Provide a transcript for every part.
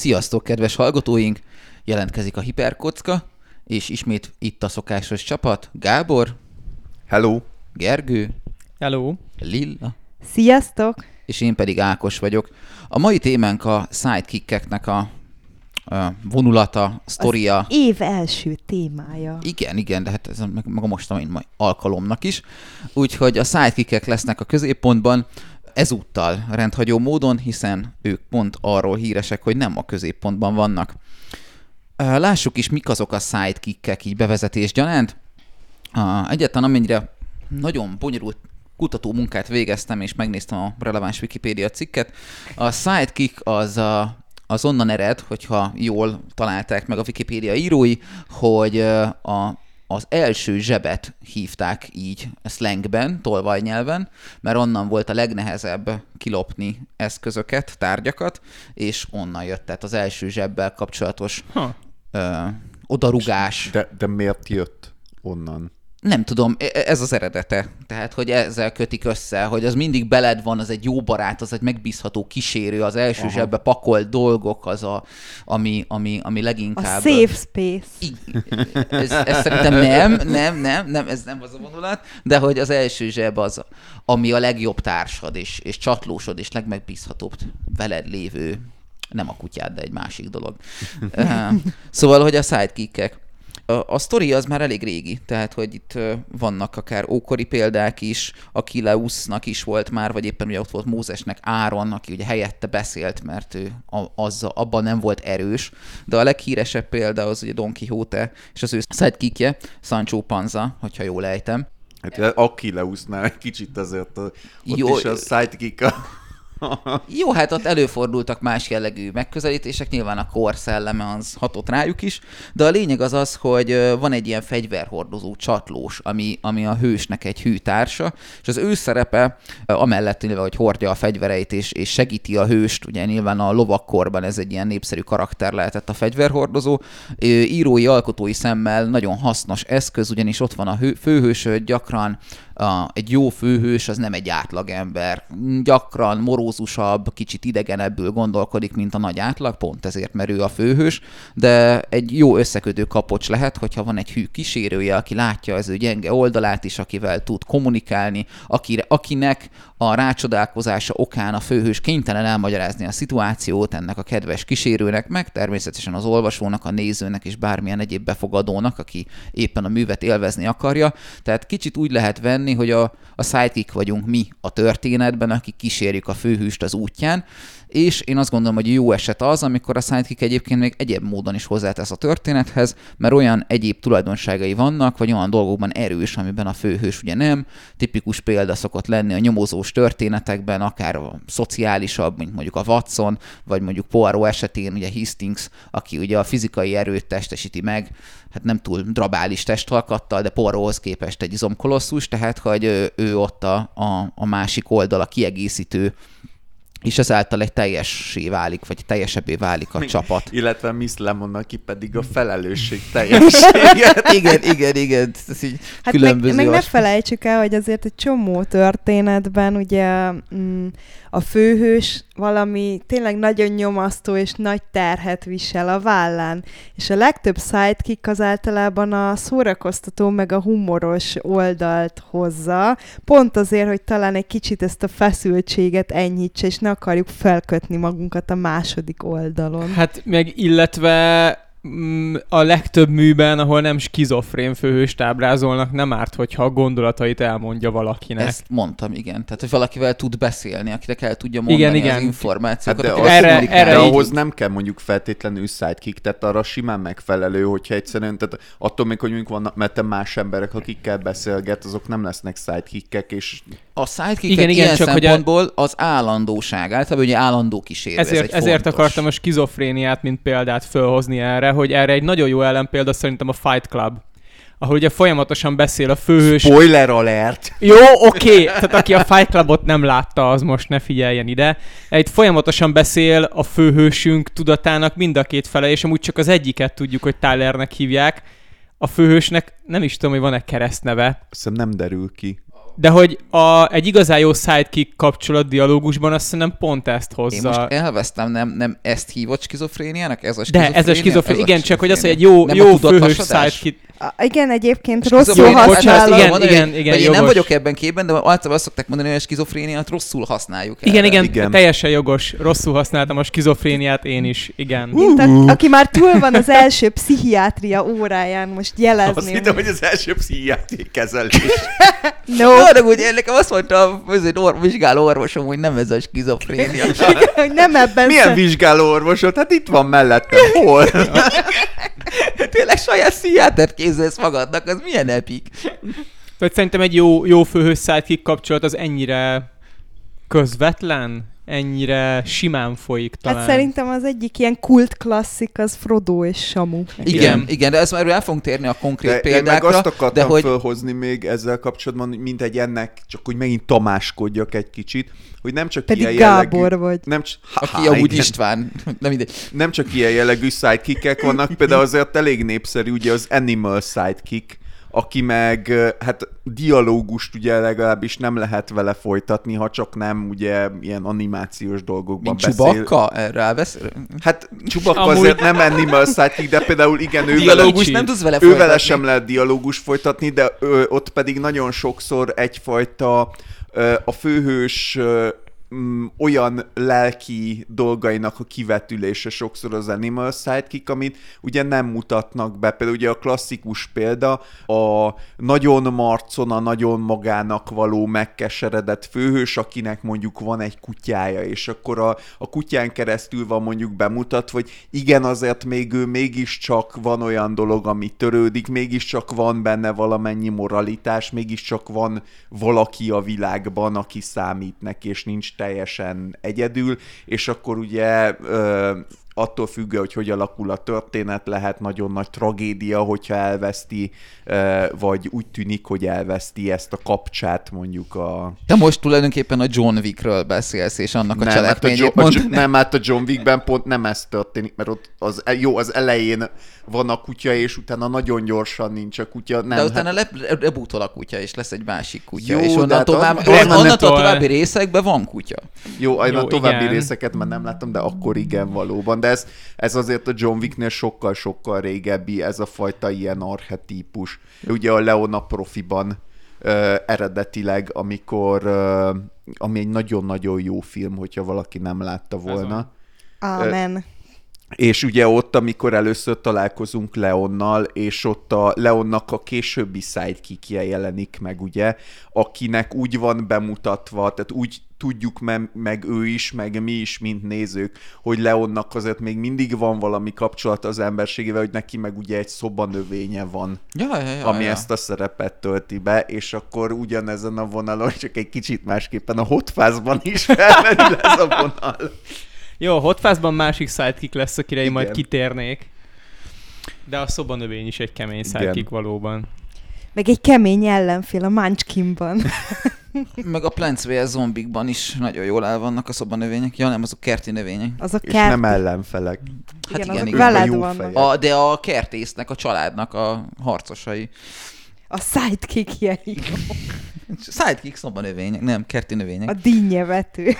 Sziasztok, kedves hallgatóink! Jelentkezik a Hiperkocka, és ismét itt a szokásos csapat. Gábor, Hello! Gergő, Hello! Lilla, Sziasztok! és én pedig Ákos vagyok. A mai témánk a sidekickeknek a, a vonulata, sztoria. Év első témája. Igen, igen, de hát ez meg, meg a mostani alkalomnak is. Úgyhogy a sidekickek lesznek a középpontban, ezúttal rendhagyó módon, hiszen ők pont arról híresek, hogy nem a középpontban vannak. Lássuk is, mik azok a sidekickek így bevezetés gyanánt. Egyetlen amennyire nagyon bonyolult kutató munkát végeztem, és megnéztem a releváns Wikipédia cikket. A sidekick az a, az onnan ered, hogyha jól találták meg a Wikipédia írói, hogy a, az első zsebet hívták így slangben, tolvajnyelven, mert onnan volt a legnehezebb kilopni eszközöket, tárgyakat, és onnan jött, tehát az első zsebbel kapcsolatos Ha. ö, odarugás. De, de miért jött onnan? Nem tudom, e- e- ez az eredete. Tehát, hogy ezzel kötik össze, hogy az mindig beled van, az egy jó barát, az egy megbízható kísérő, az első Aha. zsebbe pakolt dolgok, az a, ami, ami, ami A leginkább... safe space. I- ez, ez szerintem nem, nem, nem, nem, ez nem az a vonulat, de hogy az első zseb az, ami a legjobb társad, és, és csatlósod, és legmegbízhatóbb veled lévő, nem a kutyád, de egy másik dolog. Szóval, hogy a sidekickek. A, a sztori az már elég régi, tehát, hogy itt vannak akár ókori példák is, Achilleusnak is volt már, vagy éppen ugye ott volt Mózesnek Áron, aki ugye helyette beszélt, mert ő a, az, abban nem volt erős, de a leghíresebb példa az ugye Don Quixote, és az ő sidekickje, Sancho Panza, hogyha jól ejtem. Hát Achilleusnál egy kicsit azért ott Jó, is a sidekick. Jó, hát ott előfordultak más jellegű megközelítések, nyilván a kor szelleme az hatott rájuk is, de a lényeg az az, hogy van egy ilyen fegyverhordozó csatlós, ami, ami a hősnek egy hű társa, és az ő szerepe amellett, nyilván, hogy hordja a fegyvereit és, és segíti a hőst, ugye nyilván a lovakkorban ez egy ilyen népszerű karakter lehetett a fegyverhordozó, írói, alkotói szemmel nagyon hasznos eszköz, ugyanis ott van a hő, főhős, gyakran a, egy jó főhős az nem egy átlagember. Gyakran morózusabb, kicsit idegenebbül gondolkodik, mint a nagy átlag, pont ezért, mert ő a főhős, de egy jó összekötő kapocs lehet, hogyha van egy hű kísérője, aki látja az ő gyenge oldalát is, akivel tud kommunikálni, akire, akinek a rácsodálkozása okán a főhős kénytelen elmagyarázni a szituációt ennek a kedves kísérőnek, meg természetesen az olvasónak, a nézőnek és bármilyen egyéb befogadónak, aki éppen a művet élvezni akarja. Tehát kicsit úgy lehet venni, hogy a, a sidekick vagyunk mi a történetben, akik kísérjük a főhőst az útján, és én azt gondolom, hogy jó eset az, amikor a sidekick egyébként még egyéb módon is hozzátesz a történethez, mert olyan egyéb tulajdonságai vannak, vagy olyan dolgokban erős, amiben a főhős ugye nem. Tipikus példa szokott lenni a nyomozós történetekben, akár a szociálisabb, mint mondjuk a Watson, vagy mondjuk Poirot esetén ugye Hastings, aki ugye a fizikai erőt testesíti meg, hát nem túl drabális testalkattal, de Poirothoz képest egy izomkolosszus, tehát hogy ő, ott a, a, a másik oldal, a kiegészítő és ezáltal egy teljessé válik, vagy teljesebbé válik a Még- csapat. Illetve Miss Lemon, aki pedig a felelősség teljességet. igen, igen, igen, ez így Hát meg, különböző meg ne as- felejtsük el, hogy azért egy csomó történetben ugye mm, a főhős valami tényleg nagyon nyomasztó és nagy terhet visel a vállán. És a legtöbb sidekick az általában a szórakoztató meg a humoros oldalt hozza, pont azért, hogy talán egy kicsit ezt a feszültséget enyhítse, és ne akarjuk felkötni magunkat a második oldalon. Hát meg illetve a legtöbb műben, ahol nem skizofrén főhőst ábrázolnak, nem árt, hogyha a gondolatait elmondja valakinek. Ezt mondtam, igen. Tehát, hogy valakivel tud beszélni, akinek el tudja mondani Igen, az igen. információkat. Hát de akivel erre- erre de így- ahhoz nem kell mondjuk feltétlenül sidekick, tehát arra simán megfelelő, hogyha egyszerűen, tehát attól még, hogy mondjuk vannak, mert te más emberek, akikkel beszélget, azok nem lesznek sidekickek, és A sidekick Igen, igen, ilyen csak hogy a- szempontból az állandóság. Általában ugye állandó kísérő. ez Ezért, egy ezért fontos. akartam a skizofréniát, mint példát fölhozni erre, hogy erre egy nagyon jó ellenpélda szerintem a Fight Club. Ahol ugye folyamatosan beszél a főhős. spoiler alert! Jó, oké, okay. tehát aki a Fight Clubot nem látta, az most ne figyeljen ide. Egy folyamatosan beszél a főhősünk tudatának mind a két fele, és amúgy csak az egyiket tudjuk, hogy Tylernek hívják. A főhősnek nem is tudom, hogy van-e keresztneve, Azt hiszem nem derül ki. De hogy a, egy igazán jó sidekick kapcsolat dialógusban azt szerintem pont ezt Én hozza. most elvesztem, nem, nem ezt hívott skizofréniának? Ez a De ez a skizofrénia, igen, csak hogy az, hogy egy skizofrénia. jó, Nem jó főhős sidekick. A, igen, egyébként Skizofrénia, rosszul használod. igen, Mondani, igen, igen, vagy Én nem vagyok ebben képben, de általában azt szokták mondani, hogy a skizofréniát rosszul használjuk. Igen, erre. igen, Igen. teljesen jogos. Rosszul használtam a skizofréniát én is, igen. Mint a, aki már túl van az első pszichiátria óráján, most Azt jelezném. hittem, hogy az első pszichiátri kezelés. No, Én nekem azt mondta a az or- vizsgáló orvosom, hogy nem ez a skizofrénia. hogy nem ebben Milyen szem- vizsgáló orvosod? Hát itt van mellettem. Hol? Tényleg saját pszichiátert készülsz magadnak, az milyen epik. Tehát szerintem egy jó, jó főhős kapcsolat az ennyire közvetlen, ennyire simán folyik talán. Hát szerintem az egyik ilyen kult klasszik az Frodo és Samu. Igen, igen, igen de ezt már el fogunk térni a konkrét De én meg példákra. azt akartam de hogy fölhozni még ezzel kapcsolatban, hogy mint egy ennek, csak hogy megint tamáskodjak egy kicsit, hogy nem csak Pedig ilyen Gábor jellegű, vagy. Nem, cs- aki amúgy István, nem mindegy. nem csak ilyen jellegű sidekickek vannak, például azért elég népszerű ugye az Animal Sidekick, aki meg, hát dialógust ugye legalábbis nem lehet vele folytatni, ha csak nem ugye ilyen animációs dolgokban Mint beszél. Csubakka, erre elvesz. Hát Csubakka Amúgy- azért nem Animal Sidekick, de például igen, ő vele, nem tudsz vele ő vele folytatni. sem lehet dialógus folytatni, de ö, ott pedig nagyon sokszor egyfajta a főhős mm, olyan lelki dolgainak a kivetülése sokszor az Animal Sidekick, amit ugye nem mutatnak be. Például ugye a klasszikus példa a nagyon marcona, nagyon magának való megkeseredett főhős, akinek mondjuk van egy kutyája, és akkor a, a kutyán keresztül van mondjuk bemutatva, hogy igen, azért még ő mégiscsak van olyan dolog, ami törődik, mégiscsak van benne valamennyi moralitás, mégiscsak van valaki a világban, aki számít neki, és nincs teljesen egyedül, és akkor ugye attól függő, hogy hogy alakul a történet, lehet nagyon nagy tragédia, hogyha elveszti, vagy úgy tűnik, hogy elveszti ezt a kapcsát mondjuk a... Te most tulajdonképpen a John Wickről beszélsz, és annak a nem, hát a, cselekményét Jo- a, mond. Jo- nem, hát a John Wickben pont nem ez történik, mert ott az, jó, az elején van a kutya, és utána nagyon gyorsan nincs a kutya. Nem, De utána hát, le, lebútol a kutya, és lesz egy másik kutya. Jó, és de onnantól, hát már, az- onnantól mennetől- további részekben van kutya. jó, én a további igen. részeket már nem láttam, de akkor igen valóban. De ez, ez azért a John Wicknél sokkal-sokkal régebbi, ez a fajta ilyen archetípus. Ugye a Leona profiban ö, eredetileg, amikor, ö, ami egy nagyon-nagyon jó film, hogyha valaki nem látta volna. Amen. És ugye ott, amikor először találkozunk Leonnal, és ott a Leonnak a későbbi sidekickje jelenik meg, ugye, akinek úgy van bemutatva, tehát úgy tudjuk me- meg ő is, meg mi is, mint nézők, hogy Leonnak azért még mindig van valami kapcsolat az emberségével, hogy neki meg ugye egy szobanövénye van, Ja, ja, ja, ami ja. ezt a szerepet tölti be, és akkor ugyanezen a vonalon, csak egy kicsit másképpen a hotfázban is felmerül ez a vonal. Jó, a Hotfastban másik sidekick lesz, akire én majd Igen. kitérnék. De a szobanövény is egy kemény Igen. sidekick valóban. Meg egy kemény ellenfél a Munchkinban. Meg a Plants vs. Zombikban is nagyon jól el vannak a szobanövények. Ja, nem, azok kerti növények. Az a És nem ellenfelek. Hát igen, igen, azok igen. veled Jó fejek. A, de a kertésznek, a családnak a harcosai. A sidekickjei. Sidekick szobanövények, nem, kerti növények. A dinnyevető.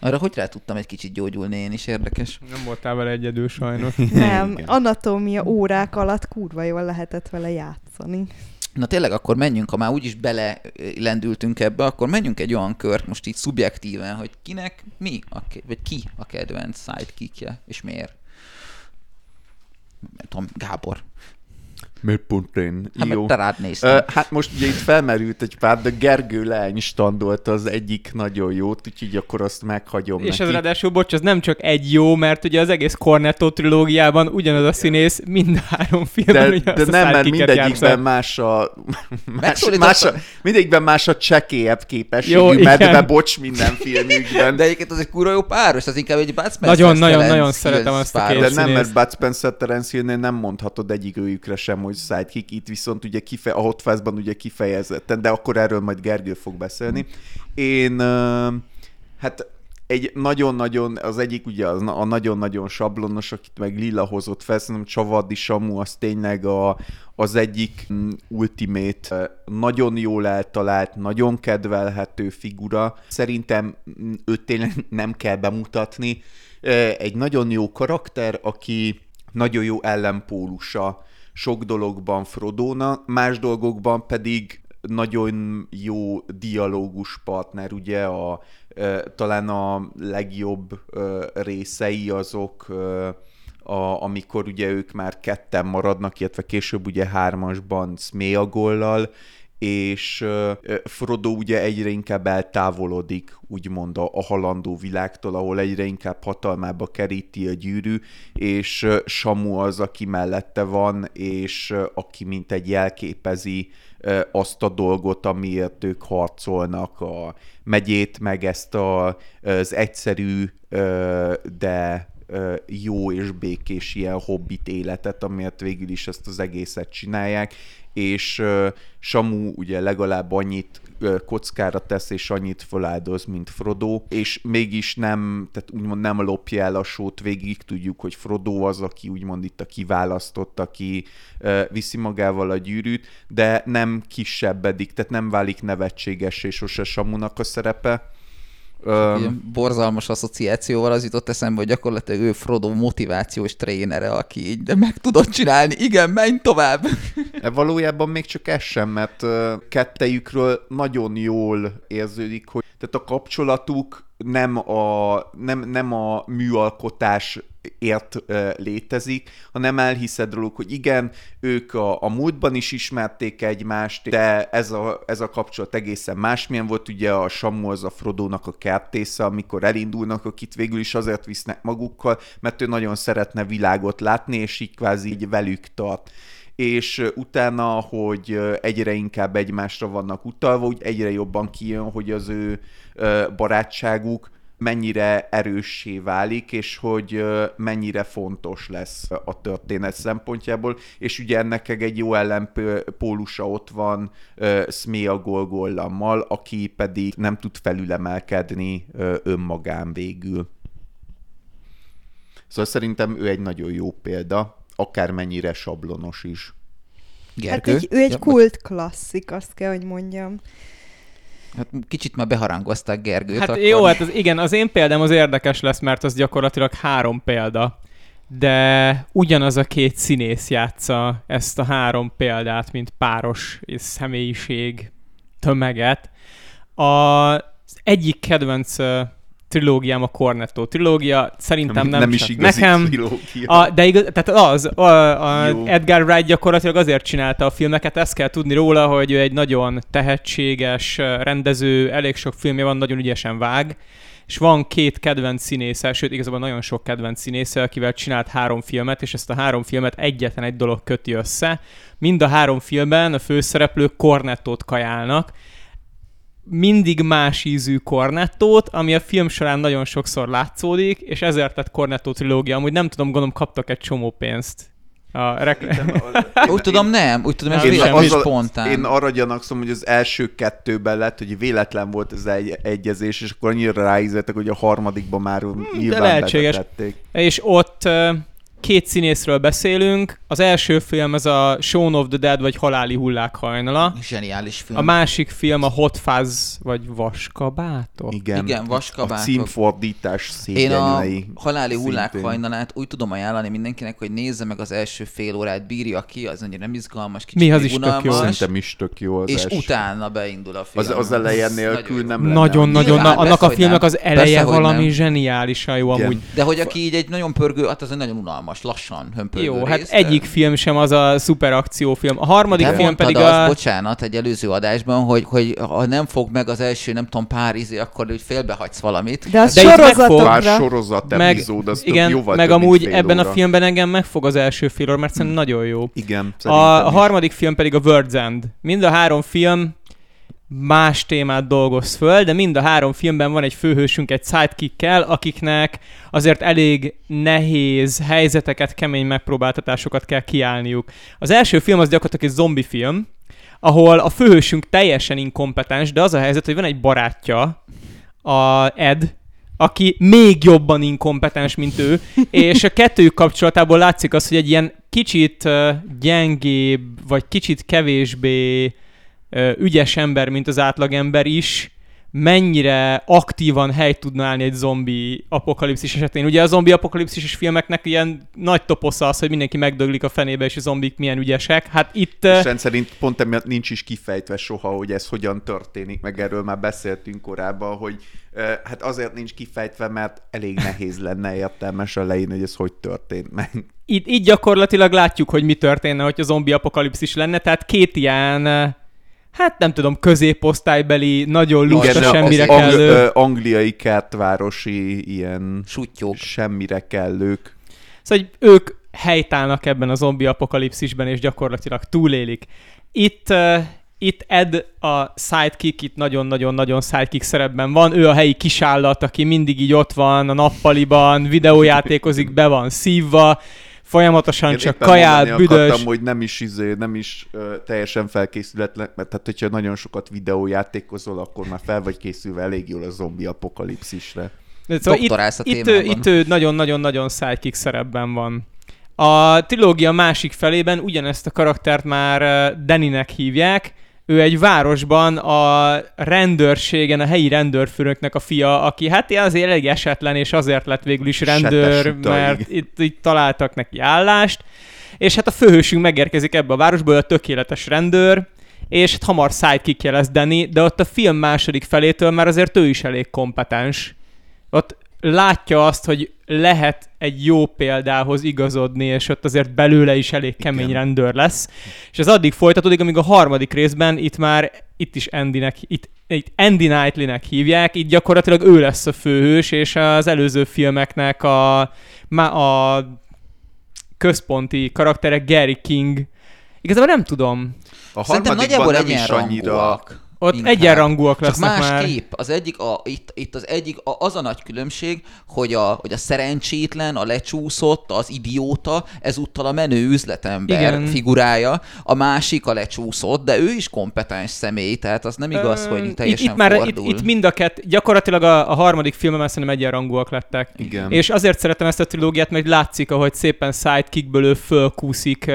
Arra hogy rá tudtam egy kicsit gyógyulni én is, érdekes. Nem voltál vele egyedül sajnos. Nem, anatómia órák alatt kurva jól lehetett vele játszani. Na tényleg, akkor menjünk, ha már úgyis bele lendültünk ebbe, akkor menjünk egy olyan kört most így szubjektíven, hogy kinek mi, a, vagy ki a kedvenc sidekickje, és miért. Nem tudom, Gábor. Miért pont én? Hát Jó. mert te rád néztem. Hát most ugye itt felmerült egy pár, de Gergő Leány standolta az egyik nagyon jót, úgyhogy akkor azt meghagyom És neki. ez ráadásul, bocs, az nem csak egy jó, mert ugye az egész Cornetto trilógiában ugyanaz a színész mind a három filmben de, de nem, mert mindegyikben más a, más, más a, mindegyikben más a csekélyebb képességű Jó, igen. medve, bocs minden filmükben. De egyébként az egy kurva jó páros, az inkább egy Bud Spencer Nagyon, nagyon, Terence nagyon Hill szeretem azt a. De nem, mert Bud Spencer Terence nem mondhatod egyik őjükre sem, hogy sidekick, itt viszont ugye kife- a Hot Fuzz-ban ugye kifejezetten, de akkor erről majd Gergő fog beszélni. Én, ö, hát egy nagyon-nagyon, az egyik ugye az, a nagyon-nagyon sablonos, akit meg Lilla hozott fel, szerintem Csavaddi Samu, az tényleg a, az egyik mm, ultimate, nagyon jól eltalált, nagyon kedvelhető figura. Szerintem mm, őt tényleg nem kell bemutatni. Egy nagyon jó karakter, aki nagyon jó ellenpólusa sok dologban Frodóna, más dolgokban pedig nagyon jó dialógus partner, ugye a, talán a legjobb részei azok, a, amikor ugye ők már ketten maradnak, illetve később ugye hármasban Sméagollal, és Frodo ugye egyre inkább eltávolodik, úgymond a, a halandó világtól, ahol egyre inkább hatalmába keríti a gyűrű, és Samu az, aki mellette van, és aki mint egy jelképezi azt a dolgot, amiért ők harcolnak, a megyét, meg ezt a, az egyszerű, de jó és békés ilyen hobbit életet, amiért végül is ezt az egészet csinálják, és Samu ugye legalább annyit kockára tesz, és annyit feláldoz, mint Frodo, és mégis nem, tehát úgymond nem lopja el a sót végig, tudjuk, hogy Frodo az, aki úgymond itt a kiválasztott, aki viszi magával a gyűrűt, de nem kisebbedik, tehát nem válik nevetséges, és sose Samunak a szerepe. Ilyen borzalmas asszociációval az jutott eszembe, hogy gyakorlatilag ő Frodo motivációs trénere, aki így de meg tudod csinálni, igen, menj tovább. E, Valójában még csak ez sem, mert kettejükről nagyon jól érződik, hogy tehát a kapcsolatuk nem a, nem, nem a műalkotás ért létezik, hanem elhiszed róluk, hogy igen, ők a, a múltban is ismerték egymást, de ez a, ez a kapcsolat egészen másmilyen volt, ugye a Samu az a Frodónak a kertésze, amikor elindulnak, akit végül is azért visznek magukkal, mert ő nagyon szeretne világot látni, és így kvázi így velük tart. És utána, hogy egyre inkább egymásra vannak utalva, úgy egyre jobban kijön, hogy az ő barátságuk mennyire erőssé válik, és hogy mennyire fontos lesz a történet szempontjából, és ugye ennek egy jó ellenpólusa ott van ö, Smea Golgollammal, aki pedig nem tud felülemelkedni önmagán végül. Szóval szerintem ő egy nagyon jó példa, akármennyire sablonos is. Hát Gergő? egy, ő egy Ja, kult klasszik, azt kell, hogy mondjam. Hát kicsit már beharangozták Gergőt. Hát akkor... jó, hát az, igen, az én példám az érdekes lesz, mert az gyakorlatilag három példa. De ugyanaz a két színész játsza ezt a három példát, mint páros és személyiség tömeget. A, az egyik kedvenc trilógiám a Cornetto trilógia, szerintem nem, nem is igazi nekem. trilógia. A, de igaz, tehát az, a, a Jó. Edgar Wright gyakorlatilag azért csinálta a filmeket, ezt kell tudni róla, hogy ő egy nagyon tehetséges rendező, elég sok filmje van, nagyon ügyesen vág, és van két kedvenc színésze, sőt igazából nagyon sok kedvenc színésze, akivel csinált három filmet, és ezt a három filmet egyetlen egy dolog köti össze. Mind a három filmben a főszereplők kornettót kajálnak, mindig más ízű kornettót, ami a film során nagyon sokszor látszódik, és ezért lett Cornetto trilógia. Amúgy nem tudom, gondolom kaptak egy csomó pénzt. A rekl- Úgy tudom, nem. Úgy tudom, ez véletlenül spontán. Én arra gyanakszom, hogy az első kettőben lett, hogy véletlen volt ez egy egyezés, és akkor annyira ráízettek, hogy a harmadikban már nyilván lehetséges. betették. és ott két színészről beszélünk. Az első film ez a Shaun of the Dead, vagy Haláli hullák hajnala. Zseniális film. A másik film a Hot Fuzz, vagy Vaskabátok. Igen, Igen, a vaskabátok. címfordítás Én a szégyenlei. haláli hullák szintén. hajnalát úgy tudom ajánlani mindenkinek, hogy nézze meg az első fél órát, bírja ki, az annyira nem izgalmas, kicsit Mi az is tök jó. unalmas, Szerintem is tök jó az és első. utána beindul a film. Az, az eleje nélkül nagyon nem lenne. Nagyon-nagyon, Nyilván, na, annak persze, a filmnek az eleje Persze, valami zseniálisan jó Igen. amúgy. De hogy aki így egy nagyon pörgő, hát az egy nagyon unalmas, lassan hömpörgő Jó, rész, hát de- egyik film sem az a szuper akciófilm. A harmadik Te film pedig azt, a... bocsánat, egy előző adásban, hogy, hogy ha nem fog meg az első, nem tudom, pár izé, akkor úgy félbehagysz valamit. De az De sorozatokra... Pár sorozat meg, epizód, az igen, több, jóval meg amúgy ebben óra. a filmben engem megfog az első fél óra, mert szerintem nagyon jó. Igen, A, a is. harmadik film pedig a World's End. Mind a három film más témát dolgoz föl, de mind a három filmben van egy főhősünk egy sidekickkel, akiknek azért elég nehéz helyzeteket, kemény megpróbáltatásokat kell kiállniuk. Az első film az gyakorlatilag egy zombi film, ahol a főhősünk teljesen inkompetens, de az a helyzet, hogy van egy barátja, a Ed, aki még jobban inkompetens, mint ő, és a kettőjük kapcsolatából látszik az, hogy egy ilyen kicsit gyengébb, vagy kicsit kevésbé ügyes ember, mint az átlagember is, mennyire aktívan helyt tudna állni egy zombi apokalipszis esetén. Ugye a zombi apokalipszis filmeknek ilyen nagy toposza az, hogy mindenki megdöglik a fenébe, és a zombik milyen ügyesek. Hát itt... És rendszerint pont emiatt nincs is kifejtve soha, hogy ez hogyan történik, meg erről már beszéltünk korábban, hogy hát azért nincs kifejtve, mert elég nehéz lenne értelmesen leírni, hogy ez hogy történt meg. itt, itt gyakorlatilag látjuk, hogy mi történne, hogy a zombi apokalipszis lenne, tehát két ilyen, hát nem tudom, középosztálybeli, nagyon lusta, Igen, semmire az ang- kellő. ö, angliai kertvárosi ilyen Sutyók. semmire kellők. Szóval, hogy ők helytállnak ebben a zombi apokalipszisben, és gyakorlatilag túlélik. Itt, uh, itt Ed a sidekick, itt nagyon-nagyon-nagyon sidekick szerepben van. Ő a helyi kisállat, aki mindig így ott van a nappaliban, videójátékozik, be van szívva, folyamatosan Én csak mondani büdös. Akartam, hogy nem is, izé, nem is ö, teljesen felkészületlen, mert tehát, hogyha nagyon sokat videójátékozol, akkor már fel vagy készülve elég jól a zombi apokalipszisre. De Szóval itt, a itt, ő, itt ő nagyon-nagyon-nagyon sidekick szerepben van. A trilógia másik felében ugyanezt a karaktert már Daninek hívják. Ő egy városban a rendőrségen, a helyi rendőrfőnöknek a fia, aki hát azért elég esetlen, és azért lett végül is rendőr, Setes utaig. mert itt, itt találtak neki állást. És hát a főhősünk megérkezik ebbe a városba, a tökéletes rendőr, és hát hamar sidekickje lesz Danny, de ott a film második felétől már azért ő is elég kompetens. Ott látja azt, hogy lehet egy jó példához igazodni, és ott azért belőle is elég kemény Igen. rendőr lesz. És ez addig folytatódik, amíg a harmadik részben itt már, itt is Andynek, itt, itt Andy Knightley-nek hívják, itt gyakorlatilag ő lesz a főhős, és az előző filmeknek a, a központi karakterek Gary King. Igazából nem tudom. A Szerintem harmadikban nagyjából nem is annyira... egyenrangúak. Ott Inkább. egyenrangúak Csak lesznek más már. kép. Az egyik, a, itt, itt az egyik, a, az a nagy különbség, hogy a, hogy a szerencsétlen, a lecsúszott, az idióta, ezúttal a menő üzletember Igen. figurája, a másik a lecsúszott, de ő is kompetens személy, tehát az nem igaz, Ö, hogy teljesen itt, itt már itt, fordul. itt mind a kett, gyakorlatilag a, a harmadik filmben már szerintem egyenrangúak lettek. Igen. És azért szeretem ezt a trilógiát, mert látszik, ahogy szépen sidekickből ő fölkúszik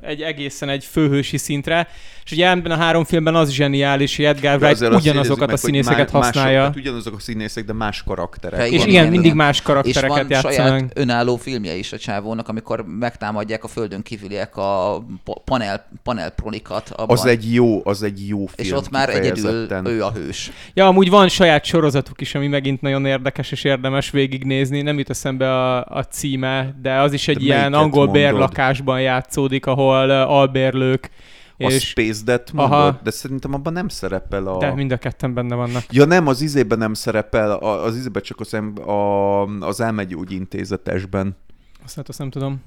egy egészen egy főhősi szintre. És ugye ebben a három filmben az zseniális, hogy Edgar Wright ugyanazokat a meg, hogy színészeket má- használja. Hát ugyanazok a színészek, de más karakterek. Ja, és igen, igen, mindig más és karaktereket van játszanak. saját önálló filmje is a csávónak, amikor megtámadják a földön kívüliek a pa- panel, panelpronikat. Abban. Az egy jó, az egy jó film. és ott már egyedül ő a hős. Ja, amúgy van saját sorozatuk is, ami megint nagyon érdekes és érdemes végignézni. Nem jut eszembe a, a címe, de az is egy De ilyen angol mondod? bérlakásban játszódik, ahol albérlők, A és Space Death mondod, Aha. de szerintem abban nem szerepel a... de mind a ketten benne vannak. Ja nem, az izében nem szerepel, az izében csak az, em- a, az elmegyógyintézetesben, Azt, hát azt nem tudom.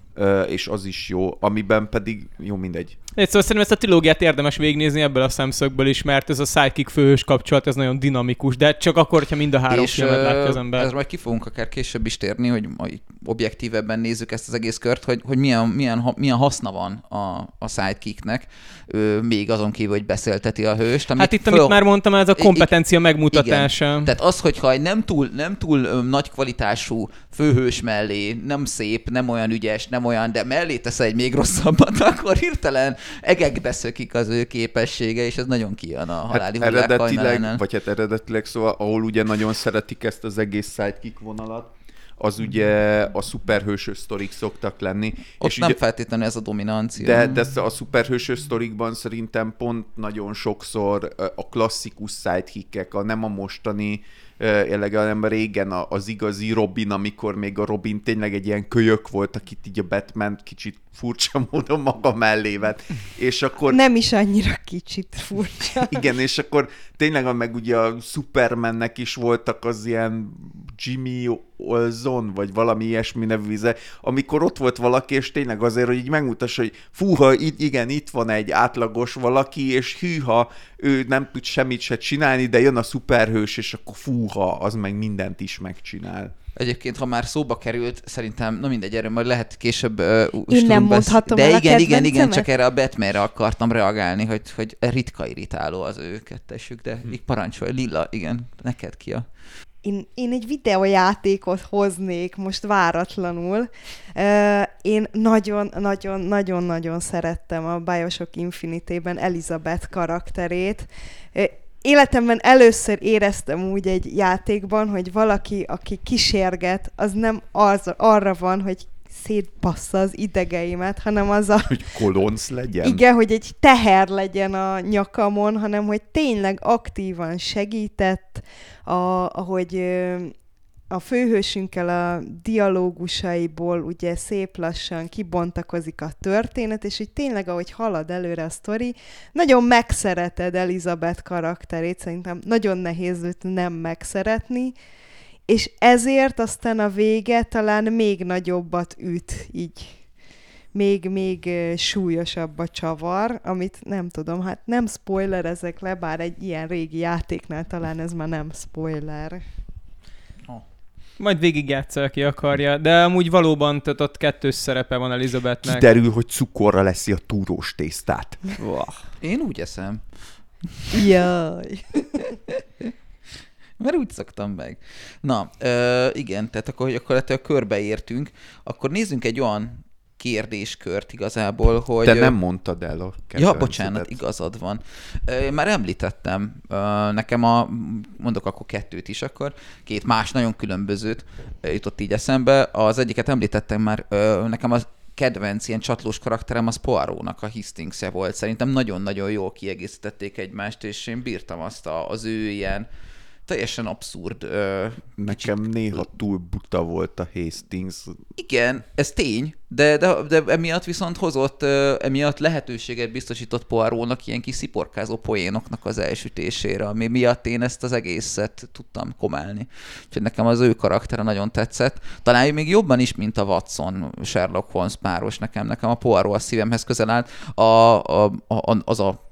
És az is jó, amiben pedig, jó mindegy. Egy szóval szerintem ezt a trilógiát érdemes végignézni ebből a szemszögből is, mert ez a sidekick főhős kapcsolat, ez nagyon dinamikus, de csak akkor, hogyha mind a három és filmet látja az ember. ez majd ki fogunk akár később is térni, hogy majd objektívebben nézzük ezt az egész kört, hogy, hogy milyen, milyen, ha- milyen haszna van a, a sidekicknek, ö, még azon kívül, hogy beszélteti a hőst. Hát itt, amit már mondtam, ez a I- i- kompetencia megmutatása. Tehát az, hogyha egy nem túl, nem túl nagy kvalitású főhős mellé, nem szép, nem olyan ügyes, nem olyan, de mellé tesz egy még rosszabbat, akkor hirtelen egekbe szökik az ő képessége, és ez nagyon kijön a haláli hát hullák hajnalánál. eredetileg, vagy hát eredetileg szóval, ahol ugye nagyon szeretik ezt az egész sidekick vonalat, az ugye a szuperhősös sztorik szoktak lenni. Ott és nem ugye, feltétlenül ez a dominancia. de, de ez a szuperhősös sztorikban szerintem pont nagyon sokszor a klasszikus sidekickek, a nem a mostani ö, jelleg, hanem régen az igazi Robin, amikor még a Robin tényleg egy ilyen kölyök volt, akit így a Batman kicsit furcsa módon maga mellé vett. És akkor Nem is annyira kicsit furcsa. igen, és akkor tényleg meg ugye a Supermannek is voltak az ilyen Jimmy Olson, vagy valami ilyesmi nevű vize, amikor ott volt valaki, és tényleg azért, hogy így megmutassa, hogy fúha, itt, igen, itt van egy átlagos valaki, és hűha, ő nem tud semmit se csinálni, de jön a szuperhős, és akkor fúha, az meg mindent is megcsinál. Egyébként, ha már szóba került, szerintem, na mindegy, erről majd lehet később uh, Én nem mondhatom De el a igen, igen, igen, csak erre a Batmanre akartam reagálni, hogy, hogy ritka irritáló az ő kettesük, de így parancsolj, Lilla, igen, neked ki a... én, én egy videójátékot hoznék most váratlanul. Én nagyon-nagyon-nagyon-nagyon szerettem a Bioshock Infinity-ben Elizabeth karakterét. Életemben először éreztem úgy egy játékban, hogy valaki, aki kísérget, az nem az, arra van, hogy szétbassza az idegeimet, hanem az a... Hogy kolonc legyen? Igen, hogy egy teher legyen a nyakamon, hanem hogy tényleg aktívan segített, a, ahogy a főhősünkkel a dialógusaiból ugye szép lassan kibontakozik a történet, és hogy tényleg, ahogy halad előre a sztori, nagyon megszereted Elizabeth karakterét, szerintem nagyon nehéz őt nem megszeretni, és ezért aztán a vége talán még nagyobbat üt, így még, még súlyosabb a csavar, amit nem tudom, hát nem spoiler ezek le, bár egy ilyen régi játéknál talán ez már nem spoiler. Majd végigjátszol, aki akarja, de amúgy valóban tehát ott kettős szerepe van Elizabethnek. Kiderül, hogy cukorra leszi a túrós tésztát. Én úgy eszem. Jaj. Mert úgy szoktam meg. Na, ö, igen, tehát akkor, hogy akkor a körbeértünk, akkor nézzünk egy olyan kérdéskört igazából, hogy... Te nem mondtad el a Ja, bocsánat, igazad van. Én már említettem, nekem a, mondok akkor kettőt is akkor, két más nagyon különbözőt jutott így eszembe. Az egyiket említettem már, nekem az kedvenc ilyen csatlós karakterem az Poirónak a hastings -e volt. Szerintem nagyon-nagyon jól kiegészítették egymást, és én bírtam azt a, az ő ilyen teljesen abszurd. Ö, Nekem kicsit... néha túl buta volt a Hastings. Igen, ez tény, de, de, de emiatt viszont hozott, ö, emiatt lehetőséget biztosított Poirónak ilyen kis sziporkázó poénoknak az elsütésére, ami miatt én ezt az egészet tudtam komálni. Úgyhogy nekem az ő karaktere nagyon tetszett. Talán még jobban is, mint a Watson Sherlock Holmes páros nekem. Nekem a Poirot a szívemhez közel állt. A, a, a, az a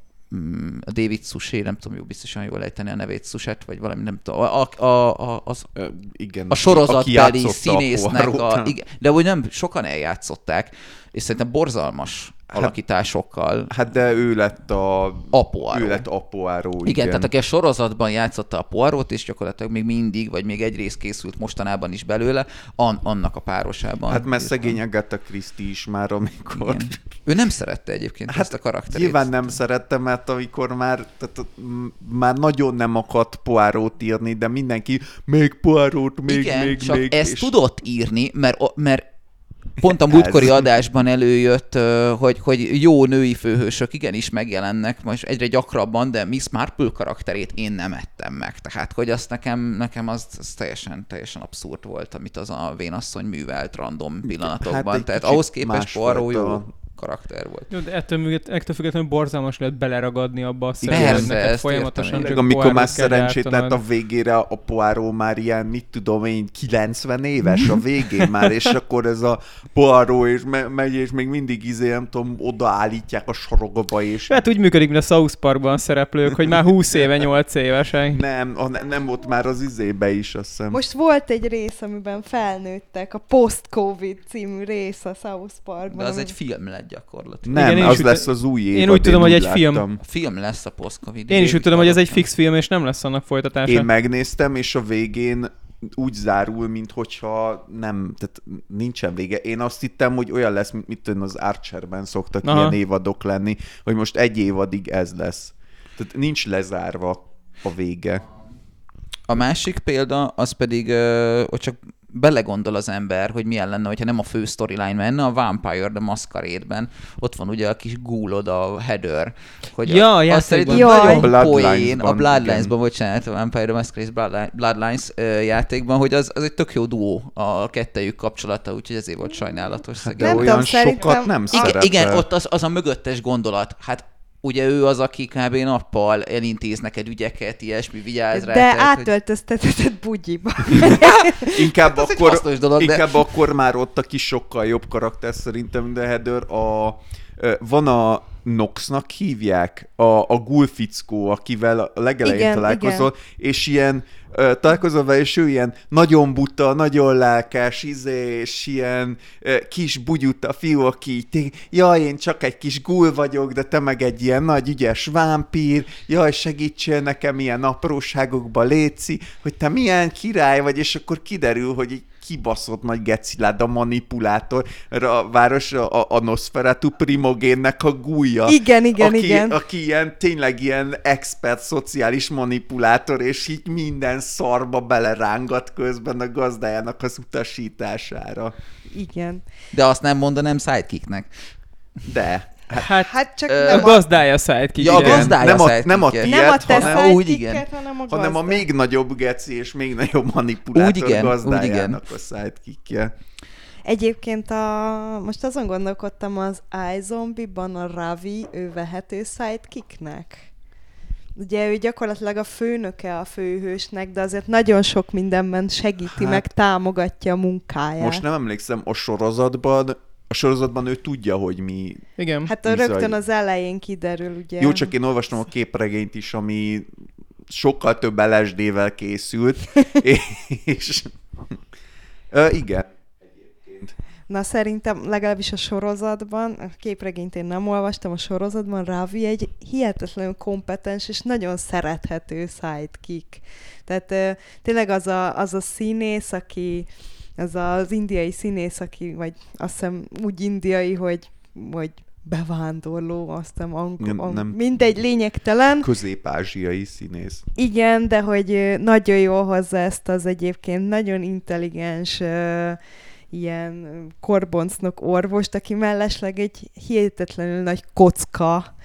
a David Suché, nem tudom, jó biztosan jól ejteni a nevét, Suset, vagy valami, nem tudom, a, a, a, az, Ö, igen, a sorozatbeli színésznek, a, a, igen, de hogy nem sokan eljátszották, és szerintem borzalmas alakításokkal. Hát de ő lett a... A Poirot. Ő lett a Poirot, igen. igen. tehát aki a sorozatban játszotta a Poirot, és gyakorlatilag még mindig, vagy még egy rész készült mostanában is belőle, an, annak a párosában. Hát mert szegény Agatha Christie is már, amikor... Igen. Ő nem szerette egyébként hát ezt a karaktert. Nyilván nem szerette, mert amikor már, tehát, már nagyon nem akart Poirot írni, de mindenki még Poirot, még, Igen, még, csak még. ezt és... tudott írni, mert, mert Pont a múltkori adásban előjött, hogy, hogy jó női főhősök igenis megjelennek, most egyre gyakrabban, de Miss Marple karakterét én nem ettem meg. Tehát, hogy azt nekem, nekem az, az teljesen, teljesen abszurd volt, amit az a vénasszony művelt random pillanatokban. Hát Tehát ahhoz képest Poirot jó karakter volt. Jó, de ettől, ettől függetlenül borzalmas lehet beleragadni abba a hogy folyamatosan csak Amikor már szerencsét lett a végére a Poirot már ilyen, mit tudom én, 90 éves a végén már, és akkor ez a Poirot és me- megy, és még mindig izé, nem tudom, odaállítják a sorokba, és... Hát úgy működik, mint a South Parkban a szereplők, hogy már 20 éve, 8 évesek. Nem, a, nem volt már az izébe is, azt hiszem. Most volt egy rész, amiben felnőttek, a Post-Covid című rész a South Parkban. De az ami... egy film lett gyakorlatilag. Nem, Igen, az lesz az új évad. Én úgy tudom, hogy egy láttam. film. A film lesz a post-covid. Én is úgy tudom, hogy ez egy fix film, és nem lesz annak folytatása. Én megnéztem, és a végén úgy zárul, mint hogyha nem, tehát nincsen vége. Én azt hittem, hogy olyan lesz, mint mit az Archerben szoktak Aha. ilyen évadok lenni, hogy most egy évadig ez lesz. Tehát nincs lezárva a vége. A másik példa, az pedig, hogy csak belegondol az ember, hogy milyen lenne, hogyha nem a fő storyline menne, a Vampire the Masquerade-ben. Ott van ugye a kis gúlod, a Heather. Hogy Ja, a, azt szerintem Jaj. nagyon poén, a Bloodlines-ban, bocsánat, a Vampire the Masquerade Bloodline- Bloodlines játékban, hogy az, az egy tök jó duó a kettejük kapcsolata, úgyhogy ezért volt sajnálatos. De szegény. Nem olyan tudom, szerintem- sokat nem Igen, igen, ott az, az a mögöttes gondolat. Hát ugye ő az, aki kb. nappal elintéz neked ügyeket, ilyesmi, vigyáz rá. De tehát, hogy- átöltöztetett bugyiba. Inkább, Hát akkor, dolog, de- inkább akkor már ott a kis sokkal jobb karakter szerintem, de Heather a, van a Noxnak hívják, a, a gulfickó, akivel a legelején Igen, találkozol, és ilyen ö, találkozol vele, és ő ilyen nagyon buta, nagyon lelkes, izé, és ilyen ö, kis bugyuta fiú, aki így, jaj, én csak egy kis gul vagyok, de te meg egy ilyen nagy ügyes vámpír, jaj, segítsél nekem ilyen apróságokba, léci, hogy te milyen király vagy, és akkor kiderül, hogy így kibaszott nagy gecilád a manipulátor, a város a, a Nosferatu primogénnek a gúja. Igen, igen, aki, igen. Aki ilyen, tényleg ilyen expert szociális manipulátor, és így minden szarba belerángat közben a gazdájának az utasítására. Igen. De azt nem mondanám sidekicknek. De. Hát, Hát csak Ö, a nem a, gazdája sidekick. Ja, a igen. gazdája Nem a- sidekick. nem a Igen. tiéd, nem a te hanem- úgy, igen. hanem a hanem a még nagyobb geci és még nagyobb manipulátor Úgy igen, úgy gazdájának a sidekickje. Egyébként a, most azon gondolkodtam az iZombie-ban a Ravi, ő vehető sidekicknek. Ugye ő gyakorlatilag a főnöke a főhősnek, de azért nagyon sok mindenben segíti, Hát- meg támogatja a munkáját. Most nem emlékszem, a sorozatban a sorozatban ő tudja, hogy mi... Igen. Hát a Bizony. rögtön az elején kiderül, ugye. Jó, csak én olvastam a képregényt is, ami sokkal több LSD-vel készült, és... Ö, igen. Na szerintem legalábbis a sorozatban, a képregényt én nem olvastam, a sorozatban Ravi egy hihetetlenül kompetens és nagyon szerethető sidekick. Tehát tényleg az a, az a színész, aki, az az indiai színész, aki, vagy azt hiszem úgy indiai, hogy, hogy bevándorló, aztán ang- Nem- ang- nem. mindegy, lényegtelen. Közép-ázsiai színész. Igen, de hogy nagyon jól hozza ezt az egyébként nagyon intelligens ilyen korboncnok orvost, aki mellesleg egy hihetetlenül nagy kocka.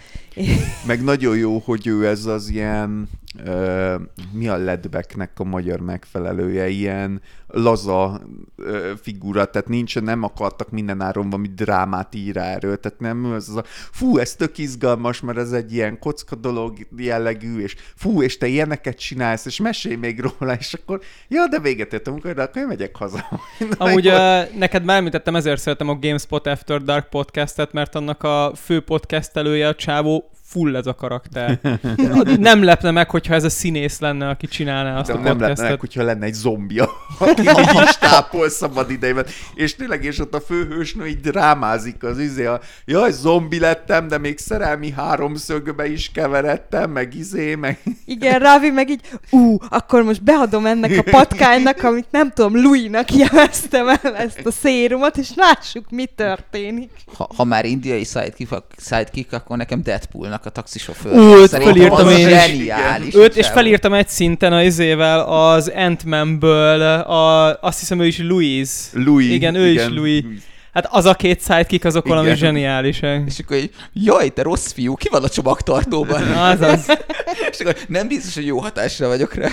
Meg nagyon jó, hogy ő ez az ilyen, ö, mi a ledbeknek a magyar megfelelője, ilyen laza ö, figura, tehát nincs, nem akartak mindenáron valami drámát ír erről, tehát nem ez az a, fú, ez tök izgalmas, mert ez egy ilyen kocka dolog jellegű, és fú, és te ilyeneket csinálsz, és mesélj még róla, és akkor, ja, de véget ért a munka, de akkor én megyek haza. Amúgy uh, neked már említettem, ezért szeretem a GameSpot After Dark podcastet, mert annak a fő podcastelője a csávó full ez a karakter. Nem lepne meg, hogyha ez a színész lenne, aki csinálná azt De a nem podcastet. hogyha lenne egy zombia, aki így is tápol szabad idejében. És tényleg, és ott a főhősnő így drámázik az izé, a, jaj, zombi lettem, de még szerelmi háromszögbe is keveredtem, meg izé, meg... Igen, Ravi meg így, ú, akkor most beadom ennek a patkánynak, amit nem tudom, Louis-nak jeleztem el ezt a szérumot, és lássuk, mi történik. Ha, ha már indiai sidekick, sidekick, akkor nekem Deadpoolnak a taxisofőr. Ú, felírtam az én is. Zseniális. Őt, és felírtam egy szinten az izével, az Ant-Man-ből, a, azt hiszem ő is Louise. Louis. Igen, ő is Louis. Hát az a két sidekick, azok Igen. valami zseniálisak. És akkor így, jaj, te rossz fiú, ki van a csomagtartóban? Azaz. és akkor nem biztos, hogy jó hatásra vagyok rá.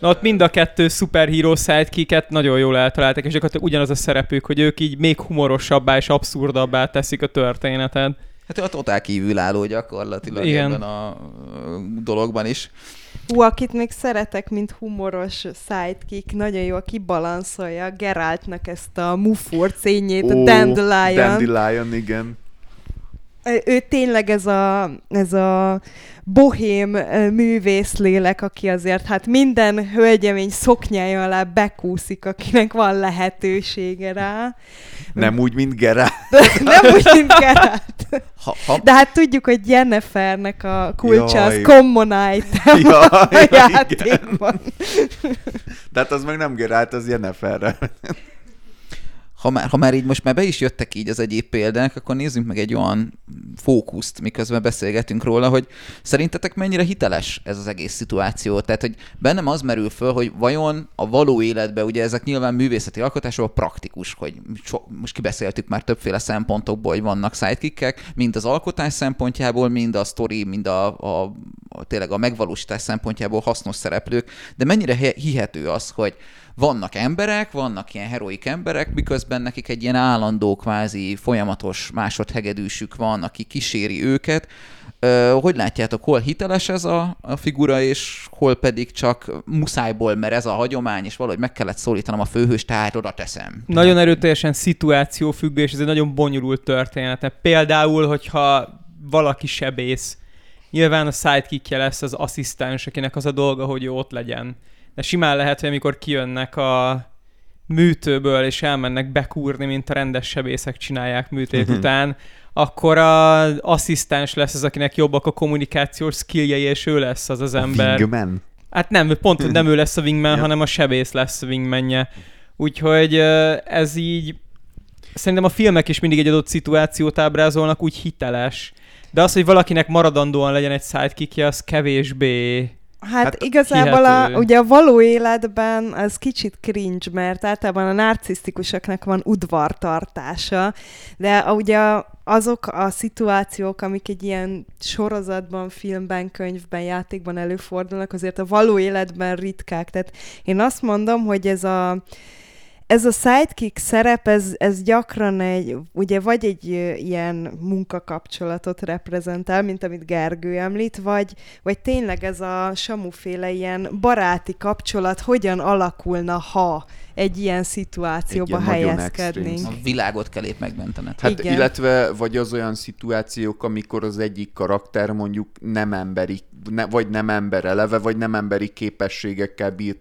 Na, ott mind a kettő szuperhíró sidekicket nagyon jól eltalálták, és gyakorlatilag ugyanaz a szerepük, hogy ők így még humorosabbá és abszurdabbá teszik a történetet. Hát ő a totál kívülálló gyakorlatilag Igen. ebben a dologban is. Hú, akit még szeretek, mint humoros sidekick, nagyon jól kibalanszolja Geraltnak ezt a Mufor cényét, a Dandelion. Dandelion, igen. Ő- tényleg ez a, ez a bohém ö, művészlélek, aki azért hát minden hölgyemény szoknyája alá bekúszik, akinek van lehetősége rá. Nem úgy, mint Geralt. Nem úgy, mint Geralt. Ha, ha, De hát tudjuk, hogy Jennifernek a kulcsa az Jaj. common item Ja, a játékban. De hát az meg nem Geralt, az Jenniferre. Ha, már, ha már így most már be is jöttek így az egyéb példák, akkor nézzünk meg egy olyan fókuszt, miközben beszélgetünk róla, hogy szerintetek mennyire hiteles ez az egész szituáció? Tehát, hogy bennem az merül föl, hogy vajon a való életben, ugye ezek nyilván művészeti alkotások praktikus, hogy so, most kibeszéltük már többféle szempontokból, hogy vannak sidekickek, mind az alkotás szempontjából, mind a story, mind a, a, tényleg a megvalósítás szempontjából hasznos szereplők, de mennyire hihető az, hogy vannak emberek, vannak ilyen heroik emberek, miközben nekik egy ilyen állandó, kvázi folyamatos másodhegedűsük van, aki kíséri őket. Hogy látjátok, hol hiteles ez a, a figura, és hol pedig csak muszájból, mert ez a hagyomány, és valahogy meg kellett szólítanom a főhős, tehát oda teszem. Nagyon erőteljesen szituációfüggő, és ez egy nagyon bonyolult történet. Például, hogyha valaki sebész, nyilván a sidekickje lesz az asszisztens, akinek az a dolga, hogy ő ott legyen de simán lehet, hogy amikor kijönnek a műtőből, és elmennek bekúrni, mint a rendes sebészek csinálják műtét uh-huh. után, akkor az asszisztens lesz az, akinek jobbak a kommunikációs skilljei, és ő lesz az az ember. A wingman? Hát nem, pont, hogy nem ő lesz a wingman, ja. hanem a sebész lesz a wingmanje. Úgyhogy ez így... Szerintem a filmek is mindig egy adott szituációt ábrázolnak, úgy hiteles. De az, hogy valakinek maradandóan legyen egy sidekickje, az kevésbé Hát, hát igazából a, ugye a való életben az kicsit cringe, mert általában a narcisztikusoknak van udvartartása, de ugye azok a szituációk, amik egy ilyen sorozatban, filmben, könyvben, játékban előfordulnak, azért a való életben ritkák. Tehát én azt mondom, hogy ez a ez a sidekick szerep, ez, ez gyakran egy, ugye vagy egy ilyen munkakapcsolatot reprezentál, mint amit Gergő említ, vagy, vagy tényleg ez a samuféle ilyen baráti kapcsolat hogyan alakulna, ha egy ilyen szituációba egy helyezkednénk. A világot kell épp megmentened. Hát Igen. illetve vagy az olyan szituációk, amikor az egyik karakter mondjuk nem emberi, ne, vagy nem ember eleve, vagy nem emberi képességekkel bír,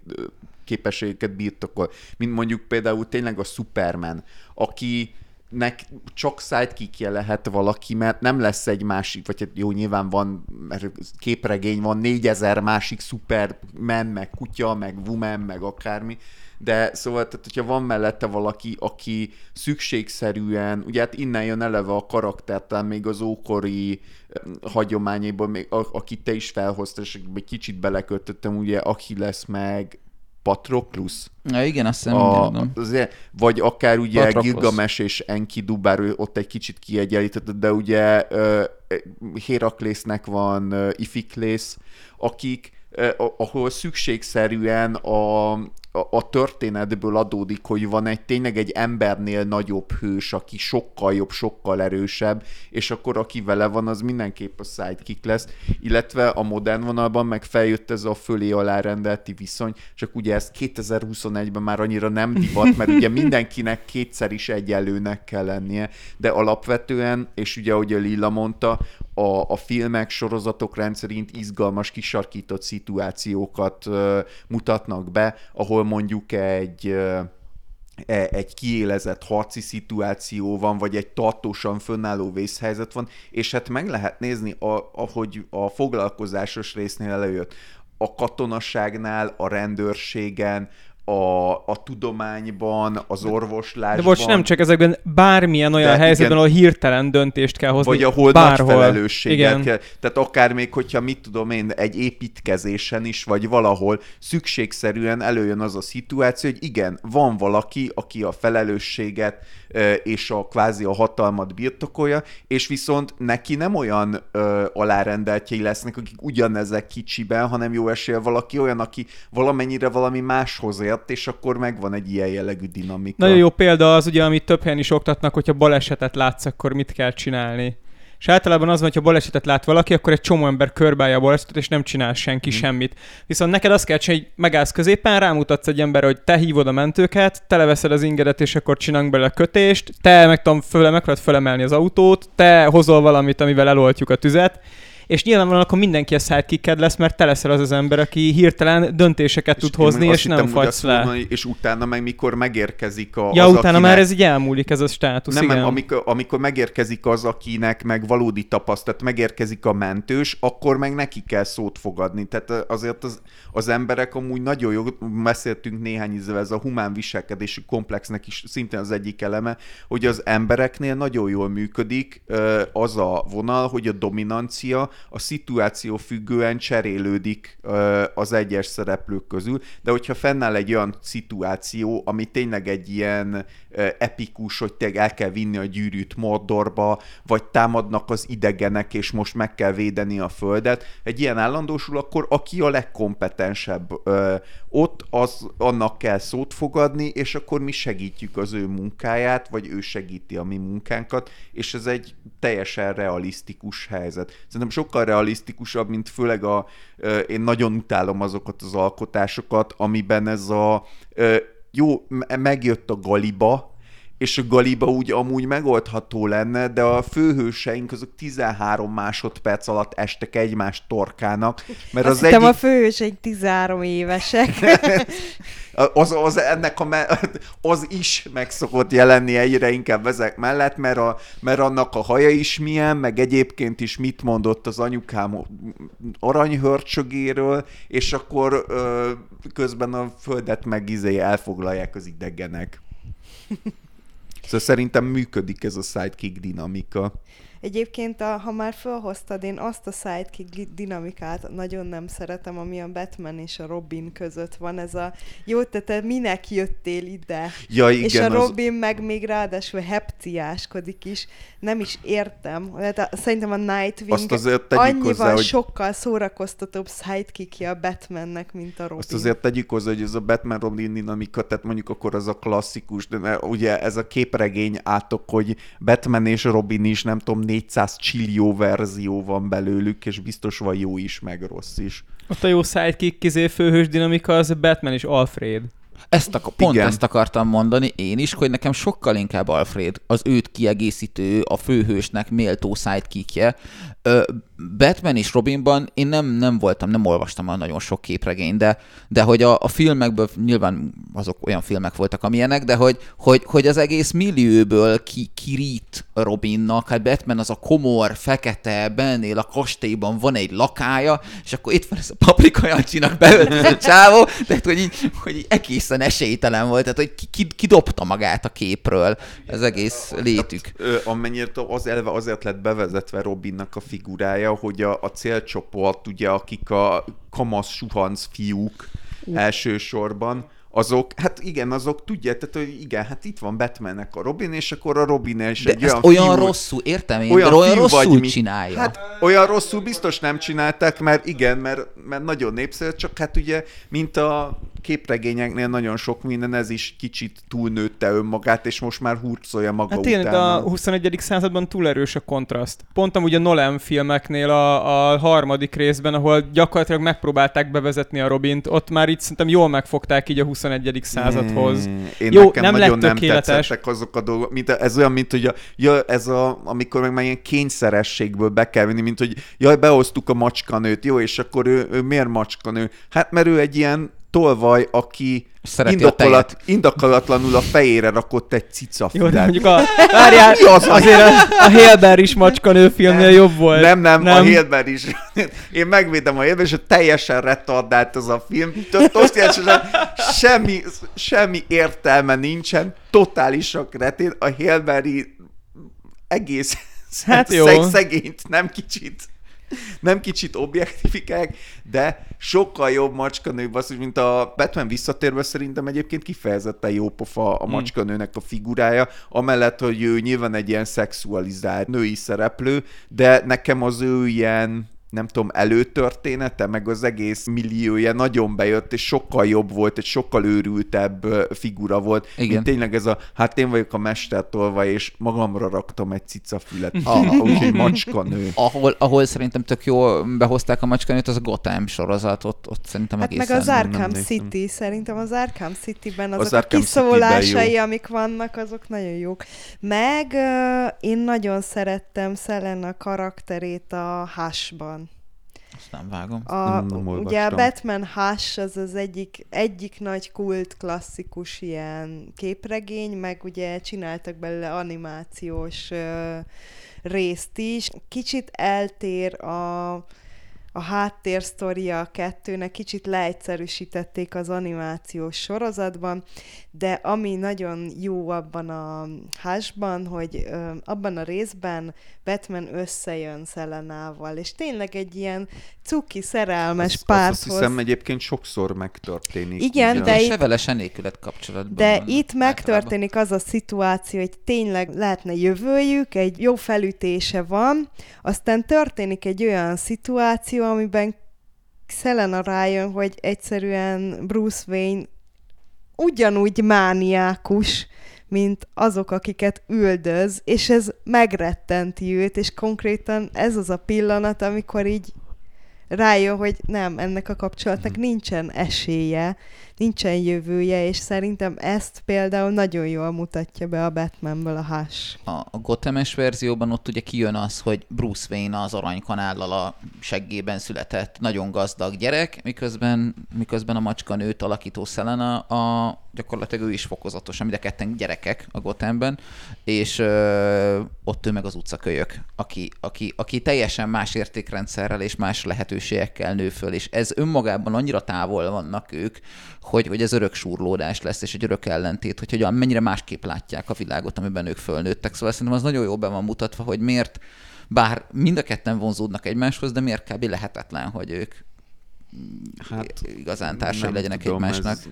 képességeket birtokol. Mint mondjuk például tényleg a Superman, aki nek csak sidekickje lehet valaki, mert nem lesz egy másik, vagy hát jó, nyilván van, mert képregény van, négyezer másik Superman, meg kutya, meg woman, meg akármi, de szóval, tehát, hogyha van mellette valaki, aki szükségszerűen, ugye hát innen jön eleve a karaktertán, még az ókori hagyományaiból, még, akit te is felhoztál, és egy kicsit belekötöttem, ugye lesz meg Patroclus. Ja, igen, azt hiszem, a, azért, Vagy akár ugye Patroclus. Gilgamesh és Enkidu, bár ő ott egy kicsit kiegyenlített, de ugye uh, Héraklésznek van uh, Ifiklész, akik ahol szükségszerűen a, a, történetből adódik, hogy van egy tényleg egy embernél nagyobb hős, aki sokkal jobb, sokkal erősebb, és akkor aki vele van, az mindenképp a sidekick lesz, illetve a modern vonalban meg feljött ez a fölé alárendelti viszony, csak ugye ez 2021-ben már annyira nem divat, mert ugye mindenkinek kétszer is egyenlőnek kell lennie, de alapvetően, és ugye ahogy a Lilla mondta, a, a filmek, sorozatok rendszerint izgalmas, kisarkított szituációkat mutatnak be, ahol mondjuk egy uh, egy kiélezett harci szituáció van, vagy egy tartósan fönnálló vészhelyzet van, és hát meg lehet nézni, ahogy a foglalkozásos résznél előjött, a katonasságnál, a rendőrségen, a, a tudományban, az orvoslásban. De bocs, nem csak ezekben, bármilyen olyan de helyzetben, igen, ahol hirtelen döntést kell hozni. Vagy ahol bárhol. nagy felelősséget igen. kell. Tehát akár még, hogyha mit tudom én, egy építkezésen is, vagy valahol szükségszerűen előjön az a szituáció, hogy igen, van valaki, aki a felelősséget és a kvázi a hatalmat birtokolja, és viszont neki nem olyan ö, alárendeltjei lesznek, akik ugyanezek kicsiben, hanem jó esél valaki olyan, aki valamennyire valami máshoz ért, és akkor megvan egy ilyen jellegű dinamika. Nagyon jó példa az, ugye, amit több helyen is oktatnak, hogyha balesetet látsz, akkor mit kell csinálni. És általában az van, hogy ha balesetet lát valaki, akkor egy csomó ember körbálja a balesetet, és nem csinál senki mm. semmit. Viszont neked azt kell csinálni, hogy megállsz középen, rámutatsz egy ember, hogy te hívod a mentőket, televeszed az ingedet, és akkor csinálunk bele kötést, te meg tudom, föl, meg fölemelni az autót, te hozol valamit, amivel eloltjuk a tüzet, és nyilvánvalóan akkor mindenki a sidekicked lesz, mert te leszel az az ember, aki hirtelen döntéseket és tud hozni, és nem fagysz le. Mondani, és utána meg mikor megérkezik a, ja, az, utána akinek... már ez így elmúlik, ez a státusz, nem, igen. Nem, amikor, amikor megérkezik az, akinek meg valódi tapasztalat, megérkezik a mentős, akkor meg neki kell szót fogadni. Tehát azért az, az emberek amúgy nagyon jó, beszéltünk néhány ízvel, ez a humán viselkedési komplexnek is szintén az egyik eleme, hogy az embereknél nagyon jól működik az a vonal, hogy a dominancia a szituáció függően cserélődik az egyes szereplők közül, de hogyha fennáll egy olyan szituáció, ami tényleg egy ilyen epikus, hogy tényleg el kell vinni a gyűrűt Mordorba, vagy támadnak az idegenek, és most meg kell védeni a földet, egy ilyen állandósul, akkor aki a legkompetensebb ott, az annak kell szót fogadni, és akkor mi segítjük az ő munkáját, vagy ő segíti a mi munkánkat, és ez egy teljesen realisztikus helyzet. Szerintem sokkal realisztikusabb, mint főleg a, én nagyon utálom azokat az alkotásokat, amiben ez a jó, me- megjött a galiba, és a galiba úgy amúgy megoldható lenne, de a főhőseink azok 13 másodperc alatt estek egymás torkának, mert Azt az egyik... a főhőseink 13 évesek. Az, az, ennek a me- az is meg szokott jelenni egyre inkább ezek mellett, mert, a, mert annak a haja is milyen, meg egyébként is mit mondott az anyukám aranyhörcsögéről, és akkor ö, közben a földet meg izé elfoglalják az idegenek. Szóval szerintem működik ez a sidekick dinamika. Egyébként, a, ha már felhoztad, én azt a sidekick dinamikát nagyon nem szeretem, ami a Batman és a Robin között van. Ez a, jó, te, te minek jöttél ide? Ja, igen, és a az- Robin meg még ráadásul hepciáskodik is. Nem is értem. Hát szerintem a Nightwing Azt azért annyival hozzá, hogy- sokkal szórakoztatóbb sidekickje a Batmannek, mint a Robin. Azt azért tegyük hozzá, hogy ez a Batman Robin dinamika, tehát mondjuk akkor az a klasszikus, de ugye ez a képregény átok, hogy Batman és Robin is, nem tudom, 400 csillió verzió van belőlük, és biztos van jó is, meg rossz is. Ott a jó sidekick izé főhős dinamika az Batman és Alfred. Ezt ak- pont Igen. ezt akartam mondani én is, hogy nekem sokkal inkább Alfred, az őt kiegészítő, a főhősnek méltó sidekickje. Batman és Robinban én nem, nem voltam, nem olvastam a nagyon sok képregényt, de, de hogy a, a filmekből nyilván azok olyan filmek voltak, amilyenek, de hogy, hogy, hogy az egész millióből ki, kirít Robinnak, hát Batman az a komor, fekete, bennél a kastélyban van egy lakája, és akkor itt van ez a paprika Jancsinak beöltözött csávó, tehát hogy így, hogy így egészen esélytelen volt, tehát hogy ki, ki, kidobta magát a képről az egész létük. Ö, amennyire az elve azért lett bevezetve Robinnak a figurája, hogy a, a célcsoport, ugye, akik a kamasz suhanc fiúk elsősorban, azok, hát igen, azok tudják, tehát hogy igen, hát itt van Batmannek a Robin, és akkor a Robin De egy olyan olyan fiú, rosszul, értem én, olyan de olyan vagy, rosszul mint- csinálja. Hát olyan rosszul biztos nem csinálták, mert igen, mert, mert nagyon népszerű, csak hát ugye, mint a képregényeknél nagyon sok minden, ez is kicsit túlnőtte önmagát, és most már hurcolja maga Hát tényleg utána. a 21. században túl erős a kontraszt. Pont amúgy a Nolan filmeknél a, a harmadik részben, ahol gyakorlatilag megpróbálták bevezetni a Robint, ott már itt szerintem jól megfogták így a 21. századhoz. Mm, Én Jó, nekem nem nagyon lett nem tetszettek azok a dolgok, mint ez olyan, mint hogy a, ja, ez a, amikor meg már ilyen kényszerességből be kell vinni, mint hogy jaj, behoztuk a macskanőt, jó, és akkor ő, ő miért macskanő? Hát mert ő egy ilyen tolvaj, aki Szereti a indokolat, indokolatlanul a fejére rakott egy cica Jó, de mondjuk a... Várjál, Mi az a- azért a, a Hale is macskanő filmnél jobb volt. Nem, nem, nem, a Hilber is. Én megvédem a Hilber, és teljesen retardált az a film. T- Azt jelenti, hogy semmi, semmi értelme nincsen, totálisak retén. A Hilberi egész Hát jó. szeg, szegényt nem kicsit nem kicsit objektifikálják, de sokkal jobb macskanő basszus, mint a Batman visszatérve szerintem egyébként kifejezetten jó pofa a Hmm. macskanőnek a figurája, amellett, hogy ő nyilván egy ilyen szexualizált női szereplő, de nekem az ő ilyen nem tudom, előtörténete, meg az egész milliója nagyon bejött, és sokkal jobb volt, egy sokkal őrültebb figura volt, Igen. mint tényleg ez a, hát én vagyok a mestertolva, és magamra raktam egy cicafület, Ah. úgyhogy macskanő. Ahol, ahol szerintem tök jól behozták a macskanőt, az a Gotham sorozat, ott, ott szerintem Hát meg egészen... az nem Arkham néztem. City, szerintem az Arkham City-ben azok Az a Arkham kiszólásai, City-ben jó. amik vannak, azok nagyon jók. Meg uh, én nagyon szerettem Selena karakterét a Hush-ban. Azt nem vágom. A, nem- nem ugye a. Batman Hush az az egyik, egyik nagy kult klasszikus ilyen képregény, meg ugye csináltak belőle animációs ö, részt is. Kicsit eltér a a háttérsztoria a kettőnek kicsit leegyszerűsítették az animációs sorozatban, de ami nagyon jó abban a hásban, hogy ö, abban a részben Batman összejön Szelenával, és tényleg egy ilyen cuki, szerelmes Azt, párhoz. azt hiszem egyébként sokszor megtörténik. Igen, ugye? de itt- se vele se nélkület kapcsolatban. De itt megtörténik az a szituáció, hogy tényleg lehetne jövőjük, egy jó felütése van, aztán történik egy olyan szituáció, amiben Selena rájön, hogy egyszerűen Bruce Wayne ugyanúgy mániákus, mint azok, akiket üldöz, és ez megrettenti őt, és konkrétan ez az a pillanat, amikor így rájön, hogy nem, ennek a kapcsolatnak nincsen esélye, nincsen jövője, és szerintem ezt például nagyon jól mutatja be a Batmanből a Hush. a, a verzióban ott ugye kijön az, hogy Bruce Wayne az aranykanállal a seggében született nagyon gazdag gyerek, miközben, miközben a macska nőt alakító Selena a, gyakorlatilag ő is fokozatosan, mind a ketten gyerekek a Gothamben, és ö, ott ő meg az utcakölyök, aki, aki, aki teljesen más értékrendszerrel és más lehetőségekkel nő föl, és ez önmagában annyira távol vannak ők, hogy, hogy ez örök súrlódás lesz, és egy örök ellentét, hogy hogyan, mennyire másképp látják a világot, amiben ők fölnőttek. Szóval szerintem az nagyon jó be van mutatva, hogy miért, bár mind a ketten vonzódnak egymáshoz, de miért kb. lehetetlen, hogy ők hát, igazán társai legyenek tudom, egymásnak. Ez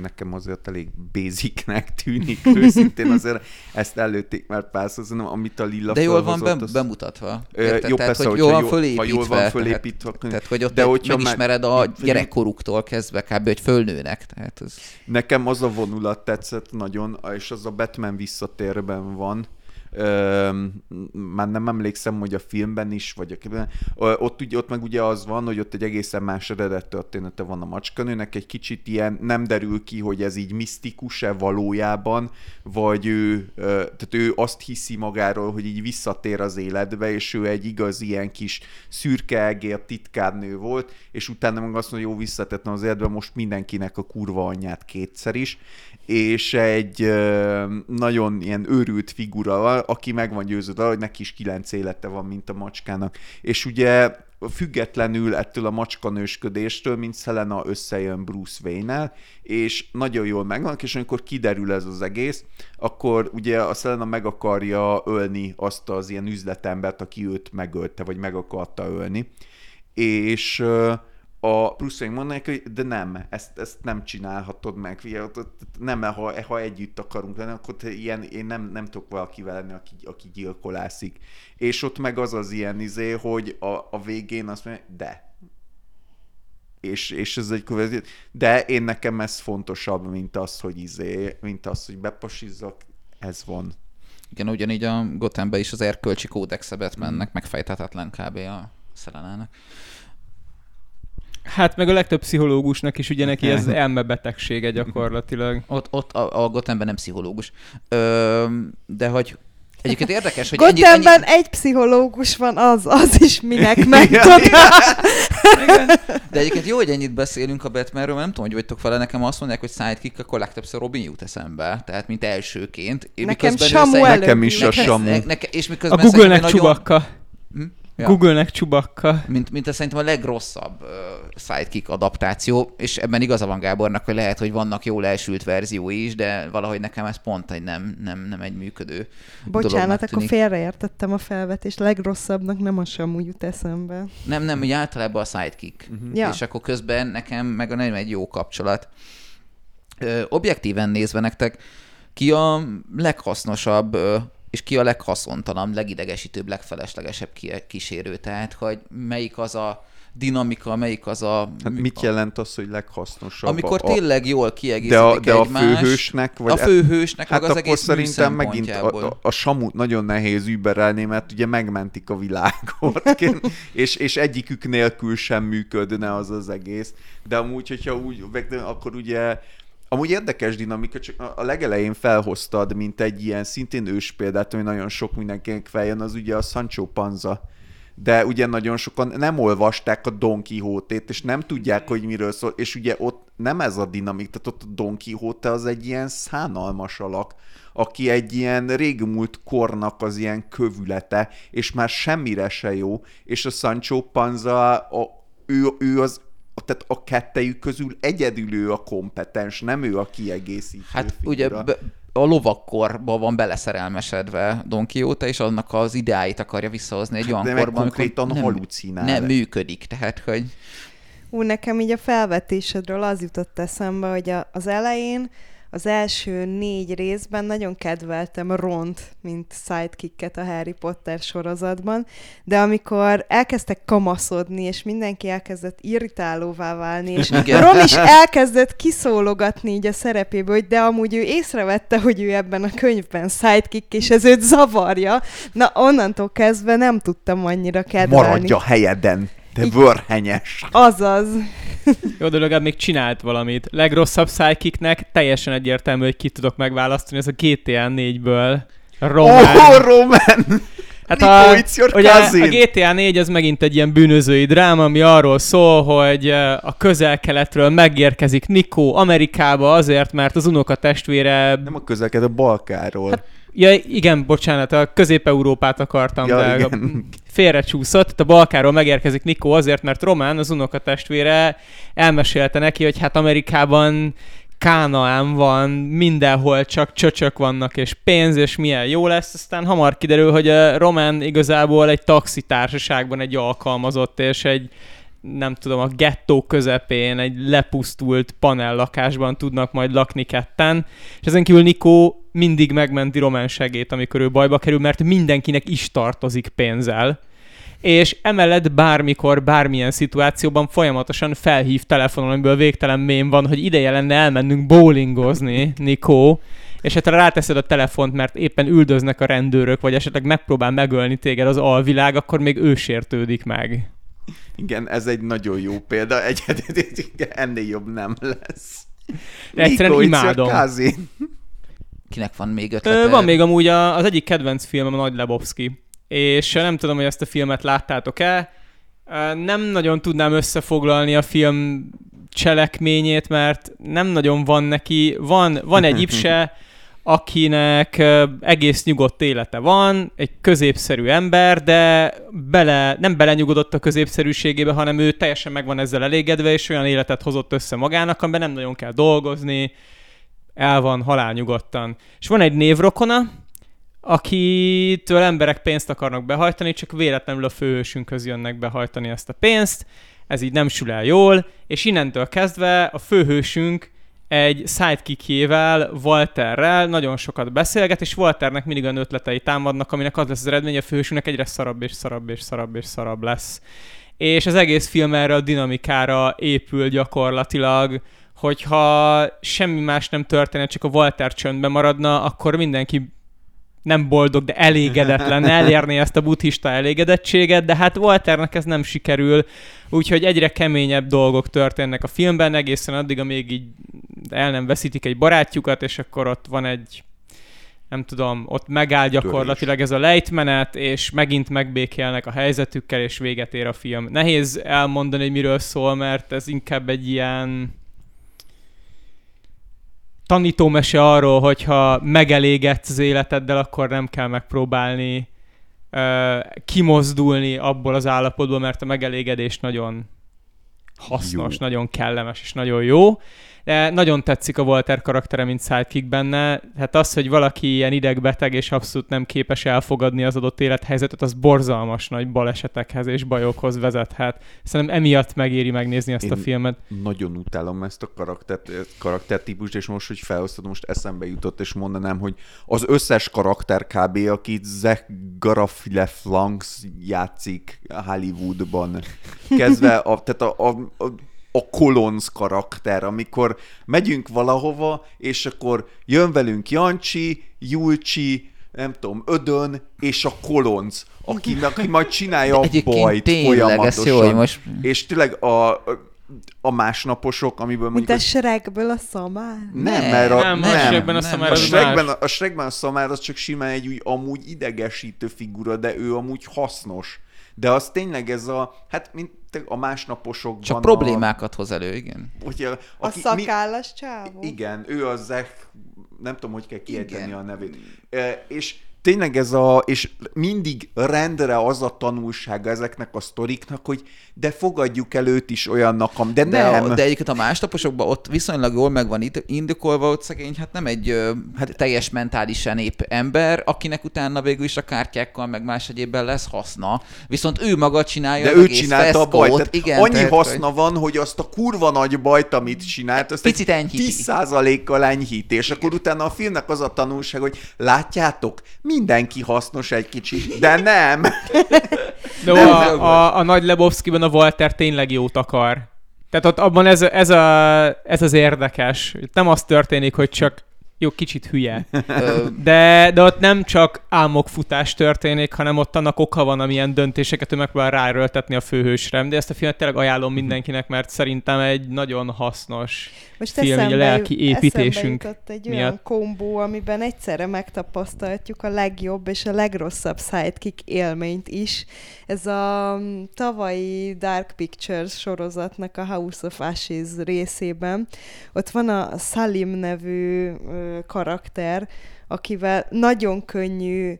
nekem azért elég basicnek tűnik, őszintén azért ezt előtték már párszor, szerintem, amit a Lilla De jól van felhozott, be, az- bemutatva. Ö, Érted? jó, tehát, persze, hogy jól van fölépítve. ha jól van tehát- fölépítve, akkor- Tehát, hogy ott De hogyha már- megismered a vagy- gyerekkoruktól kezdve kb. hogy fölnőnek. Tehát ez... Nekem az a vonulat tetszett nagyon, és az a Batman visszatérben van. Öm, már nem emlékszem, hogy a filmben is, vagy a. Ö, Ott, ugye, ott meg ugye az van, hogy ott egy egészen más eredet története van a macskanőnek, egy kicsit ilyen nem derül ki, hogy ez így misztikus-e valójában, vagy ő, ö, tehát ő azt hiszi magáról, hogy így visszatér az életbe, és ő egy igaz ilyen kis szürke egér titkárnő volt, és utána meg azt mondja, jó, visszatettem az életbe, most mindenkinek a kurva anyját kétszer is, és egy nagyon ilyen őrült figura aki meg van győződve, hogy neki is kilenc élete van, mint a macskának. És ugye függetlenül ettől a macskanősködéstől, mint Selena összejön Bruce Wayne-nel, és nagyon jól megvannak, és amikor kiderül ez az egész, akkor ugye a Selena meg akarja ölni azt az ilyen üzletembert, aki őt megölte, vagy meg akarta ölni, és a Bruce Wayne hogy de nem, ezt, ezt nem csinálhatod meg, nem, ha, ha együtt akarunk lenni, akkor te ilyen, én nem, nem tudok valakivel lenni, aki, aki gyilkolászik. És ott meg az az ilyen izé, hogy a, a végén azt mondja, de. És, és ez egy következő, de én nekem ez fontosabb, mint az, hogy izé, mint az, hogy bepasizzak, ez van. Igen, ugyanígy a Gothambe is az erkölcsi kódexe. Batmannek megfejthetetlen kb. a Szelenának. Hát meg a legtöbb pszichológusnak is ugye neki ez elmebetegsége gyakorlatilag. Ott, ott a, a Gothamben nem pszichológus. Ö, de hogy egyébként érdekes, hogy ennyi, Gothamben ennyi, egy pszichológus van, az, az is minek megtud. de egyébként jó, hogy ennyit beszélünk a Batmanről, mert nem tudom, hogy vagytok vele, nekem azt mondják, hogy sidekick, akkor legtöbbször Robin jut eszembe, tehát mint elsőként. Én Nekem Samu Nekem is a. Samu. Ne, ne, és A miközben Google-nek szerintem nagyon- csubakka. Hm? Ja. Google-nek csubakka. mint, mint a szerintem a legrosszabb uh, sidekick adaptáció, és ebben igaza van Gábornak, hogy lehet, hogy vannak jól elsült verziói is, de valahogy nekem ez pont egy nem, nem, nem egy működő Bocsánat, akkor félreértettem a felvetést. Legrosszabbnak nem a Samu jut eszembe. Nem, nem, hogy általában a sidekick. Uh-huh. Ja. És akkor közben nekem meg nem egy jó kapcsolat. Ö, objektíven nézve nektek, ki a leghasznosabb ö, és ki a leghaszontalanabb, legidegesítőbb, legfeleslegesebb kísérő? Tehát, hogy melyik az a dinamika, melyik az a... Hát mit jelent az, hogy leghasznosabb? Amikor a, a, tényleg jól de kiegészítik a, de a egymást. főhősnek, vagy a főhősnek, Hát meg az egész szerintem megint a, a, a samut nagyon nehéz überelni, mert ugye megmentik a világot, és, és egyikük nélkül sem működne az az egész. De amúgy, hogyha úgy, akkor ugye Amúgy érdekes dinamika, csak a- legelején felhoztad, mint egy ilyen szintén ős példát, ami nagyon sok mindenkinek feljön, az ugye a Sancho Panza. De ugye nagyon sokan nem olvasták a Don Quixote-t, és nem tudják, hogy miről szól, és ugye ott nem ez a dinamik, tehát ott a Don Quixote az egy ilyen szánalmas alak, aki egy ilyen régmúlt kornak az ilyen kövülete, és már semmire se jó, és a Sancho Panza, a, ő, ő az tehát a kettejük közül egyedül ő a kompetens, nem ő a kiegészítő Hát figura. ugye be, a lovakkorba van beleszerelmesedve Don Quixote, és annak az ideáit akarja visszahozni egy olyan de meg korban, konkrétan nem, halucinál. nem működik. Tehát, hogy Ú, nekem így a felvetésedről az jutott eszembe, hogy a, az elején az első négy részben nagyon kedveltem Ront, mint sidekicket a Harry Potter sorozatban, de amikor elkezdtek kamaszodni, és mindenki elkezdett irritálóvá válni, és Igen. Ron is elkezdett kiszólogatni így a szerepéből, hogy de amúgy ő észrevette, hogy ő ebben a könyvben sidekick, és ez őt zavarja. Na, onnantól kezdve nem tudtam annyira kedvelni. Maradj a helyeden, te Így- vörhenyes. Azaz. Jó, de legalább még csinált valamit. Legrosszabb sidekicknek teljesen egyértelmű, hogy ki tudok megválasztani, ez a GTA 4-ből. Román. Oh, Roman! Hát a, ugye cousin. a GTA 4 az megint egy ilyen bűnözői dráma, ami arról szól, hogy a közel-keletről megérkezik Nikó Amerikába azért, mert az unoka testvére... Nem a közelked, a Balkáról. Hát, Ja, igen, bocsánat, a Közép-Európát akartam, Ja, de igen. félrecsúszott. A Balkáról megérkezik Nikó azért, mert Román, az unoka testvére elmesélte neki, hogy hát Amerikában Kánaán van, mindenhol csak csöcsök vannak, és pénz, és milyen jó lesz. Aztán hamar kiderül, hogy a Román igazából egy taxitársaságban egy alkalmazott, és egy nem tudom, a gettó közepén, egy lepusztult panellakásban tudnak majd lakni ketten, és ezen kívül Nikó mindig megmenti Román segét, amikor ő bajba kerül, mert mindenkinek is tartozik pénzzel, és emellett bármikor, bármilyen szituációban folyamatosan felhív telefonon, amiből végtelen mém van, hogy ideje lenne elmennünk bowlingozni, Nikó, és hát ráteszed a telefont, mert éppen üldöznek a rendőrök, vagy esetleg megpróbál megölni téged az alvilág, akkor még ő sértődik meg. igen, ez egy nagyon jó példa. Egy, ennél jobb nem lesz. De egyszerűen your imádom. Kinek van még ötlete? Ö, van még amúgy a, az egyik kedvenc filmem a Nagy Lebowski, és nem tudom, hogy ezt a filmet láttátok-e. Nem nagyon tudnám összefoglalni a film cselekményét, mert nem nagyon van neki. Van, van egy ipse, akinek egész nyugodt élete van, egy középszerű ember, de bele, nem belenyugodott a középszerűségébe, hanem ő teljesen meg van ezzel elégedve, és olyan életet hozott össze magának, amiben nem nagyon kell dolgozni, el van halálnyugodtan. És van egy névrokona, akitől emberek pénzt akarnak behajtani, csak véletlenül a főhősünkhöz jönnek behajtani ezt a pénzt, ez így nem sül el jól, és innentől kezdve a főhősünk egy sidekickjével, Walterrel nagyon sokat beszélget, és Walternek mindig olyan ötletei támadnak, aminek az lesz az eredmény, a főhősünknek egyre szarabb és szarabb és szarabb és szarabb lesz. És az egész film erre a dinamikára épül gyakorlatilag, hogyha semmi más nem történne, csak a Walter csöndben maradna, akkor mindenki nem boldog, de elégedetlen, elérni ezt a buddhista elégedettséget, de hát Walternek ez nem sikerül, úgyhogy egyre keményebb dolgok történnek a filmben, egészen addig, amíg így el nem veszítik egy barátjukat, és akkor ott van egy nem tudom, ott megáll gyakorlatilag ez a lejtmenet, és megint megbékélnek a helyzetükkel, és véget ér a film. Nehéz elmondani, hogy miről szól, mert ez inkább egy ilyen tanítómese arról, hogyha megelégedsz az életeddel, akkor nem kell megpróbálni ö, kimozdulni abból az állapotból, mert a megelégedés nagyon hasznos, Jó. nagyon kellemes és nagyon jó. De nagyon tetszik a Walter karaktere, mint sidekick benne. Hát az, hogy valaki ilyen idegbeteg és abszolút nem képes elfogadni az adott élethelyzetet, az borzalmas nagy balesetekhez és bajokhoz vezethet. Szerintem emiatt megéri megnézni ezt a Én- filmet. Nagyon utálom ezt a karaktert, karaktertípust, és most, hogy felhoztad, most eszembe jutott, és mondanám, hogy az összes karakter kb., akit Zach Garafleflanks játszik Hollywoodban, kezdve a, tehát a, a, a a Kolonz karakter, amikor megyünk valahova, és akkor jön velünk Jancsi, Julcsi, nem tudom, Ödön, és a Kolonz, aki, aki majd csinálja a bajt tényleg, ez folyamatosan. jó, hogy most És tényleg a, a másnaposok, amiből Mint mondjuk... a Shrekből a szamár. Nem, Ne, mert a, nem, nem, a nem, Shrekben a nem, szamár a Shrekben, a Shrekben a szamár az csak simán egy úgy amúgy idegesítő figura, de ő amúgy hasznos. De az tényleg ez a, hát mint a másnaposokban Csak a, problémákat hoz elő, igen. Ugye, A aki, szakállas csávó. igen, ő a Zach, nem tudom, hogy kell kiejteni a nevét. E, és tényleg ez a, és mindig rendre az a tanulsága ezeknek a sztoriknak, hogy de fogadjuk el őt is olyannak, de, De, nem. a, de egyébként a másnaposokban ott viszonylag jól meg van indokolva, ott szegény, hát nem egy hát teljes mentálisan épp ember, akinek utána végül is a kártyákkal meg más egyébben lesz haszna. Viszont ő maga csinálja De az ő egész csinálta a bajt. Tehát Igen, annyi tehát, haszna van, hogy azt a kurva nagy bajt, amit csinált, azt Picit egy enyhíti. 10%-kal enyhíti. És akkor utána a filmnek az a tanulság, hogy látjátok, mindenki hasznos egy kicsit, de nem. De Nem, a, nem a, a nagy Lebowski-ban a Walter tényleg jót akar. Tehát ott abban ez, ez, a, ez az érdekes. Nem az történik, hogy csak jó, kicsit hülye. De, de ott nem csak álmokfutás történik, hanem ott annak oka van, amilyen döntéseket ő megpróbál ráerőltetni a főhősre. De ezt a filmet tényleg ajánlom mindenkinek, mert szerintem egy nagyon hasznos Most film, a lelki építésünk egy miatt. olyan kombó, amiben egyszerre megtapasztalhatjuk a legjobb és a legrosszabb sidekick élményt is. Ez a mm, tavalyi Dark Pictures sorozatnak a House of Ashes részében. Ott van a Salim nevű ö, karakter, akivel nagyon könnyű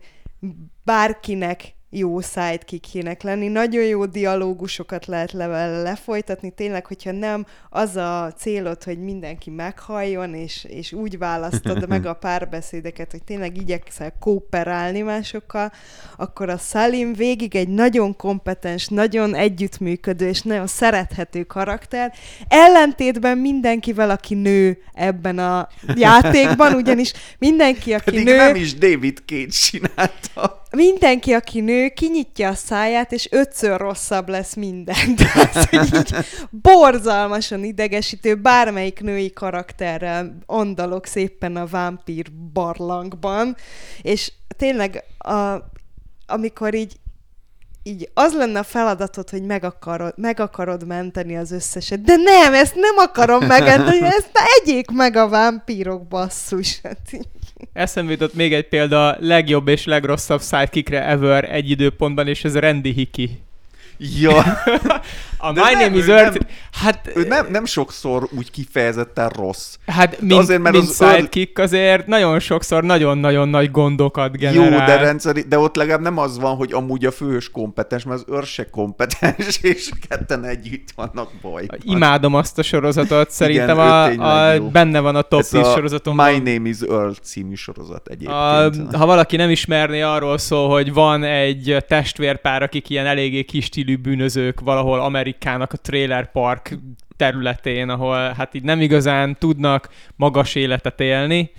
bárkinek jó sidekickjének lenni, nagyon jó dialógusokat lehet le- lefolytatni, tényleg, hogyha nem az a célod, hogy mindenki meghalljon, és, és úgy választod meg a párbeszédeket, hogy tényleg igyekszel kooperálni másokkal, akkor a Salim végig egy nagyon kompetens, nagyon együttműködő és nagyon szerethető karakter, ellentétben mindenkivel, aki nő ebben a játékban, ugyanis mindenki, aki Pedig nő... nem is David Cage csinálta. Mindenki, aki nő, kinyitja a száját, és ötször rosszabb lesz minden. Tehát, így borzalmasan idegesítő, bármelyik női karakterrel andalok szépen a vámpír barlangban, és tényleg a, amikor így így az lenne a feladatod, hogy meg akarod, meg akarod menteni az összeset. De nem, ezt nem akarom megmenteni, ezt egyék meg a vámpírok basszus. Hát így. Eszembe jutott még egy példa, legjobb és legrosszabb sidekickre ever egy időpontban, és ez Randy Hickey. Ja, A De My nem, Name is Earth... nem- Hát, ő nem, nem sokszor úgy kifejezetten rossz. hát mint, azért, mert mint az sidekick azért nagyon sokszor nagyon-nagyon nagy gondokat generál. Jó, de, rendszeri, de ott legalább nem az van, hogy amúgy a főhős kompetens, mert az őr se kompetens, és ketten együtt vannak baj. Imádom azt a sorozatot, szerintem ő a, a, jó. benne van a top 10 a sorozatomban. My Name is Earl című sorozat egyébként. A, ha valaki nem ismerné, arról szól, hogy van egy testvérpár, akik ilyen eléggé kis stílű bűnözők valahol Amerikának a trailer park területén, ahol hát így nem igazán tudnak magas életet élni,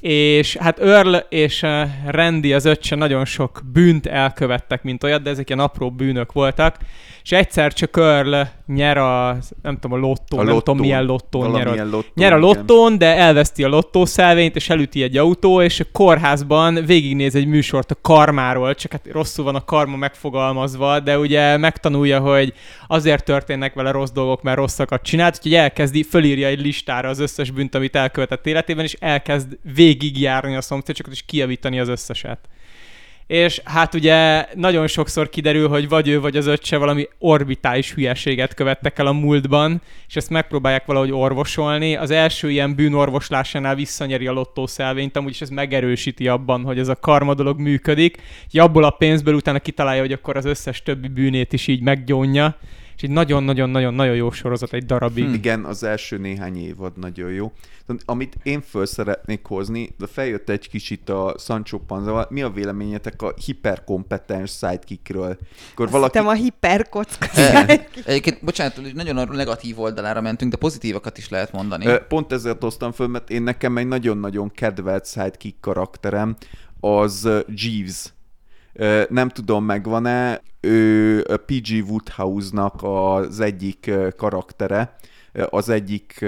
és hát Earl és uh, Randy az öccse nagyon sok bűnt elkövettek, mint olyat, de ezek ilyen apró bűnök voltak, és egyszer csak Earl nyer a, nem tudom, a lottó, A nem lottón. tudom milyen lottón nyer, a- lottón, Nyer a lottón, de elveszti a lottószelvényt, és elüti egy autó, és a kórházban végignéz egy műsort a karmáról, csak hát rosszul van a karma megfogalmazva, de ugye megtanulja, hogy azért történnek vele rossz dolgok, mert rosszakat csinált, úgyhogy elkezdi, fölírja egy listára az összes bűnt, amit elkövetett életében, és elkezd végigjárni a szomszédsokat, és kijavítani az összeset. És hát ugye nagyon sokszor kiderül, hogy vagy ő, vagy az öccse valami orbitális hülyeséget követtek el a múltban, és ezt megpróbálják valahogy orvosolni. Az első ilyen bűnorvoslásánál visszanyeri a lottószelvényt, amúgy is ez megerősíti abban, hogy ez a karma dolog működik. Így abból a pénzből utána kitalálja, hogy akkor az összes többi bűnét is így meggyónja. És egy nagyon-nagyon-nagyon-nagyon jó sorozat egy darabig. Hm. Igen, az első néhány évad nagyon jó. Amit én föl szeretnék hozni, de feljött egy kicsit a Sancho Panzával, mi a véleményetek a hiperkompetens sidekickről? Akkor Valaki... a hiperkocka. Egyébként, bocsánat, hogy nagyon a negatív oldalára mentünk, de pozitívakat is lehet mondani. Pont ezért hoztam föl, mert én nekem egy nagyon-nagyon kedvelt sidekick karakterem, az Jeeves. Nem tudom, megvan-e, ő P.G. Woodhouse-nak az egyik karaktere, az egyik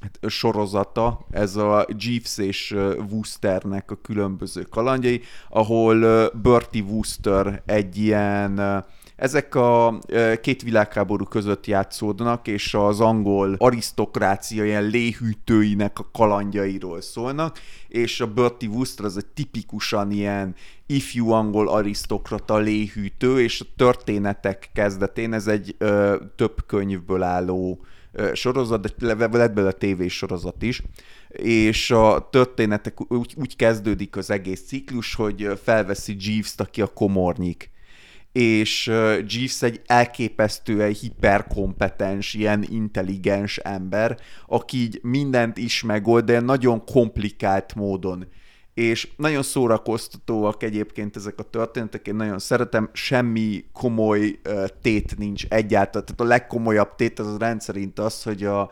hát, sorozata, ez a Jeeves és Woosternek a különböző kalandjai, ahol Bertie Wooster egy ilyen Ezek a ö, két világháború között játszódnak, és az angol arisztokrácia ilyen léhűtőinek a kalandjairól szólnak, és a Bertie Wooster az egy tipikusan ilyen ifjú angol arisztokrata léhűtő, és a történetek kezdetén ez egy ö, több könyvből álló ö, sorozat, de le- lett belőle tévés sorozat is, és a történetek úgy, úgy kezdődik az egész ciklus, hogy felveszi Jeeves-t, aki a komornyik és Jeeves egy elképesztően hiperkompetens, ilyen intelligens ember, aki így mindent is megold, de nagyon komplikált módon. És nagyon szórakoztatóak egyébként ezek a történetek, én nagyon szeretem, semmi komoly tét nincs egyáltalán. Tehát a legkomolyabb tét az, az rendszerint az, hogy a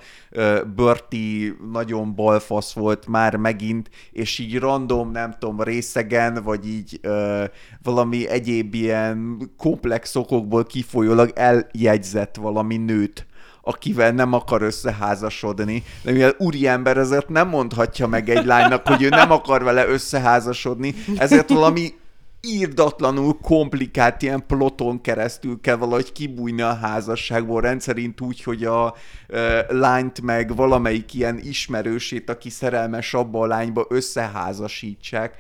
Bertie nagyon balfasz volt már megint, és így random, nem tudom, részegen, vagy így valami egyéb ilyen komplex okokból kifolyólag eljegyzett valami nőt akivel nem akar összeházasodni, de mivel úriember ezért nem mondhatja meg egy lánynak, hogy ő nem akar vele összeházasodni, ezért valami írdatlanul komplikált ilyen ploton keresztül kell valahogy kibújni a házasságból, rendszerint úgy, hogy a e, lányt meg valamelyik ilyen ismerősét, aki szerelmes abba a lányba összeházasítsák.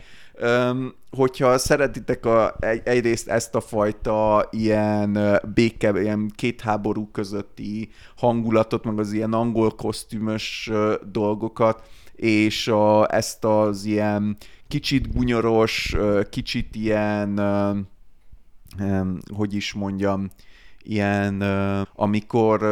Hogyha szeretitek a, egy, egyrészt ezt a fajta ilyen béke, ilyen két háború közötti hangulatot, meg az ilyen angol kosztümös dolgokat, és a, ezt az ilyen kicsit gunyoros, kicsit ilyen, hogy is mondjam, ilyen, amikor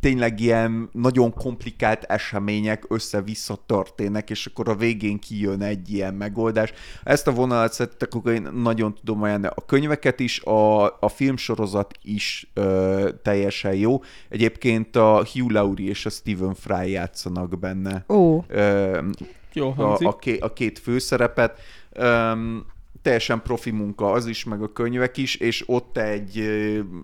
tényleg ilyen nagyon komplikált események össze-vissza történnek, és akkor a végén kijön egy ilyen megoldás. Ezt a vonalat szerettek, akkor én nagyon tudom ajánlani. A könyveket is, a, a filmsorozat is ö, teljesen jó. Egyébként a Hugh Laurie és a Stephen Fry játszanak benne. Ó, Ö, Jó a, hangzik. a, ké, a két főszerepet. Um, teljesen profi munka az is, meg a könyvek is, és ott egy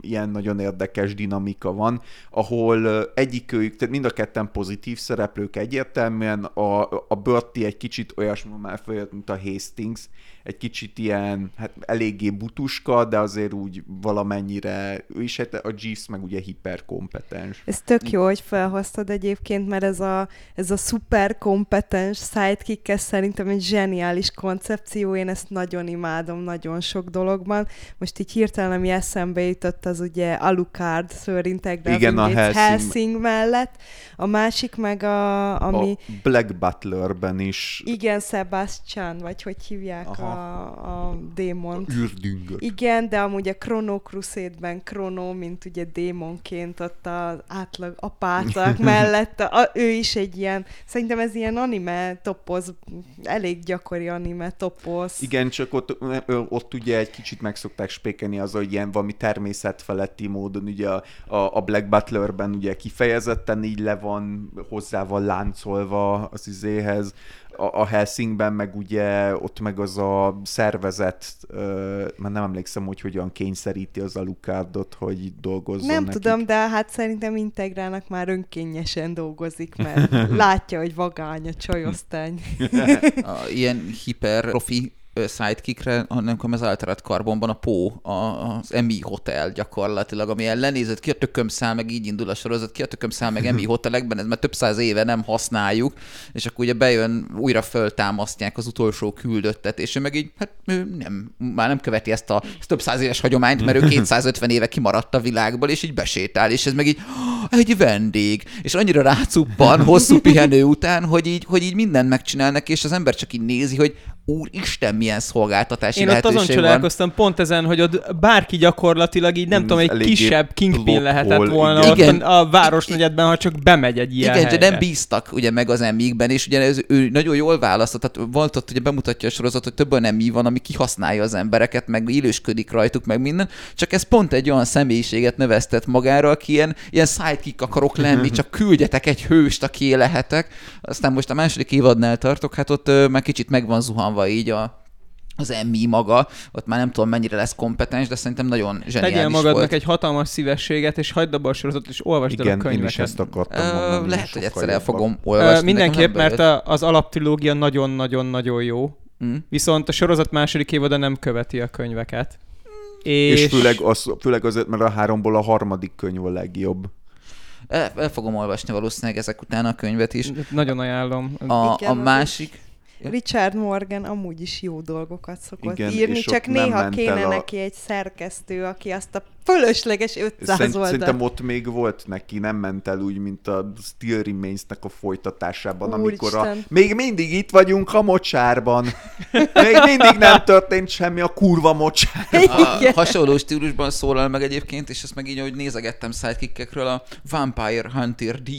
ilyen nagyon érdekes dinamika van, ahol egyikőjük, tehát mind a ketten pozitív szereplők egyértelműen, a, a Bertie egy kicsit olyasmi már följött, mint a Hastings, egy kicsit ilyen, hát eléggé butuska, de azért úgy valamennyire, ő is, hát a Jeeves meg ugye hiperkompetens. ez tök jó, hogy felhoztad egyébként, mert ez a, ez a szuper kompetens sidekick, ez szerintem egy zseniális koncepció, én ezt nagyon imádom nagyon sok dologban. Most így hirtelen, ami eszembe jutott, az ugye Alucard szőrintek, de Igen, a Helsing. Helsing mellett. A másik meg a, ami... A Black Butlerben is Igen, Sebastian, vagy hogy hívják Aha. A, démont. ürdüngök. Igen, de amúgy a Chrono Crusade-ben Chrono, mint ugye démonként ott az átlag apácák mellett, a, ő is egy ilyen, szerintem ez ilyen anime topoz, elég gyakori anime topoz. Igen, csak ott, ott ugye egy kicsit meg szokták spékelni az, hogy ilyen valami természetfeletti módon, ugye a, a, a Black Butlerben ugye kifejezetten így le van, hozzá van láncolva az izéhez, a, a Helsingben meg ugye ott meg az a szervezet, ö, már nem emlékszem, hogy hogyan kényszeríti az Alucardot, hogy dolgozzon Nem nekik. tudom, de hát szerintem Integrálnak már önkényesen dolgozik, mert látja, hogy vagány a csajosztány. ilyen hiper profi sidekickre, hanem az Altered Carbonban a Pó, az Emi Hotel gyakorlatilag, ami lenézett ki a tököm szál, meg így indul a sorozat, ki a tököm szál, meg Emi Hotelekben, ez már több száz éve nem használjuk, és akkor ugye bejön, újra föltámasztják az utolsó küldöttet, és ő meg így, hát ő nem, már nem követi ezt a ezt több száz éves hagyományt, mert ő 250 éve kimaradt a világból, és így besétál, és ez meg így, "Ah, egy vendég, és annyira rácuppan hosszú pihenő után, hogy így, hogy így mindent megcsinál neki, és az ember csak így nézi, hogy úristen, milyen szolgáltatási Én ott azon lehetőség csodálkoztam pont ezen, hogy ott bárki gyakorlatilag így nem Ez tudom, egy kisebb kingpin lehetett volna igen. ott a városnegyedben, ha csak bemegy egy ilyen Igen, de nem bíztak ugye meg az emmikben, és ugye ez, ő nagyon jól választott, tehát volt ott, ugye bemutatja a sorozat, hogy több olyan emmi van, ami kihasználja az embereket, meg élősködik rajtuk, meg minden, csak ez pont egy olyan személyiséget növesztett magára, aki ilyen, ilyen sidekick akarok lenni, csak küldjetek egy hőst, aki lehetek. Aztán most a második évadnál tartok, hát ott ö, már kicsit meg van zuhanva így a, az emmi maga, ott már nem tudom mennyire lesz kompetens, de szerintem nagyon zseniális Tegyél magadnak volt. egy hatalmas szívességet, és hagyd abba a sorozatot, és olvasd el a Igen, én könyveket. is ezt akartam Ö, lehet, hogy egyszer el fogom Ö, olvasni. nekem mindenképp, mert a, az alaptrilógia nagyon-nagyon-nagyon jó, Mm. viszont a sorozat második évada nem követi a könyveket. És, és főleg, az, főleg azért, mert a háromból a harmadik könyv a legjobb. El, el fogom olvasni valószínűleg ezek után a könyvet is. Nagyon ajánlom. A, a másik... Richard Morgan amúgy is jó dolgokat szokott Igen, írni, csak néha kéne a... neki egy szerkesztő, aki azt a fölösleges 500 Szerint, oldal. Szerintem ott még volt neki, nem ment el úgy, mint a Still Remains-nek a folytatásában, Úr amikor a, még mindig itt vagyunk a mocsárban. még mindig nem történt semmi a kurva mocsárban. A hasonló stílusban szólal meg egyébként, és ezt meg így, hogy nézegettem sidekickekről, a Vampire Hunter D,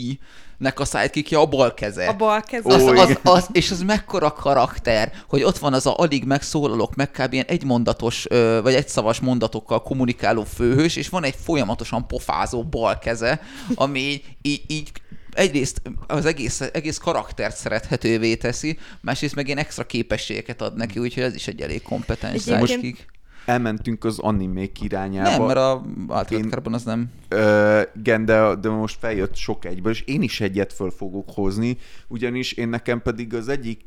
nek a sidekickje a bal keze. A bal keze. Az, az, az, és az mekkora karakter, hogy ott van az a alig megszólalok, meg kb. ilyen egymondatos, vagy egyszavas mondatokkal kommunikáló főhős, és van egy folyamatosan pofázó bal keze, ami így, így, így egyrészt az egész, egész karaktert szerethetővé teszi, másrészt meg ilyen extra képességeket ad neki, úgyhogy ez is egy elég kompetens sidekick elmentünk az animék irányába. Nem, mert a Altered az nem. Ö, igen, de, de most feljött sok egyből, és én is egyet föl fogok hozni, ugyanis én nekem pedig az egyik,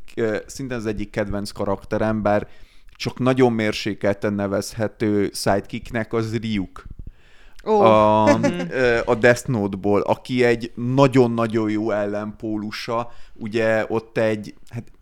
szinte az egyik kedvenc karakterem, bár csak nagyon mérsékelten nevezhető sidekicknek az Ryuk. Oh. A, a Death Note-ból, aki egy nagyon-nagyon jó ellenpólusa, ugye ott egy, hát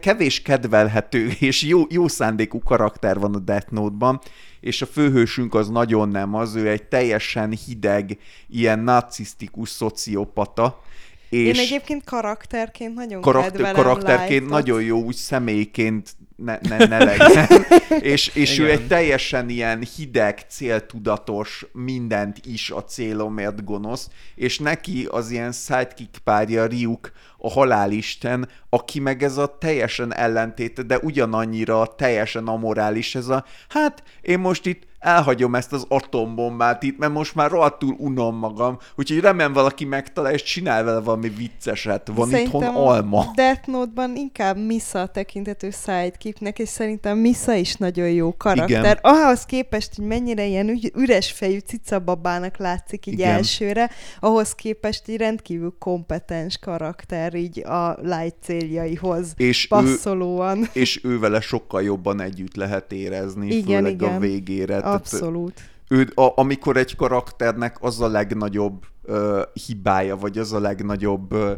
kevés kedvelhető és jó, jó szándékú karakter van a Death Note-ban, és a főhősünk az nagyon nem az, ő egy teljesen hideg, ilyen narcisztikus szociopata, és Én egyébként karakterként nagyon karakter, kedvelem Karakterként life-ot. nagyon jó, úgy személyként ne, ne, ne legyen. és és ő egy teljesen ilyen hideg, céltudatos, mindent is a célomért gonosz, és neki az ilyen sidekick párja Ryuk, a halálisten, aki meg ez a teljesen ellentét, de ugyanannyira teljesen amorális ez a, hát én most itt elhagyom ezt az atombombát itt, mert most már rohadtul unom magam, úgyhogy remélem valaki megtalál, és csinál vele valami vicceset. Van szerintem itthon alma. Death Note-ban inkább Misa tekintető sidekicknek, és szerintem Misa is nagyon jó karakter. Igen. Ahhoz képest, hogy mennyire ilyen üres fejű cicababának látszik így Igen. elsőre, ahhoz képest egy rendkívül kompetens karakter így a light céljaihoz és passzolóan. Ő, és ő vele sokkal jobban együtt lehet érezni, igen, főleg igen. a végére. Abszolút. Ő, a, amikor egy karakternek az a legnagyobb ö, hibája, vagy az a legnagyobb ö,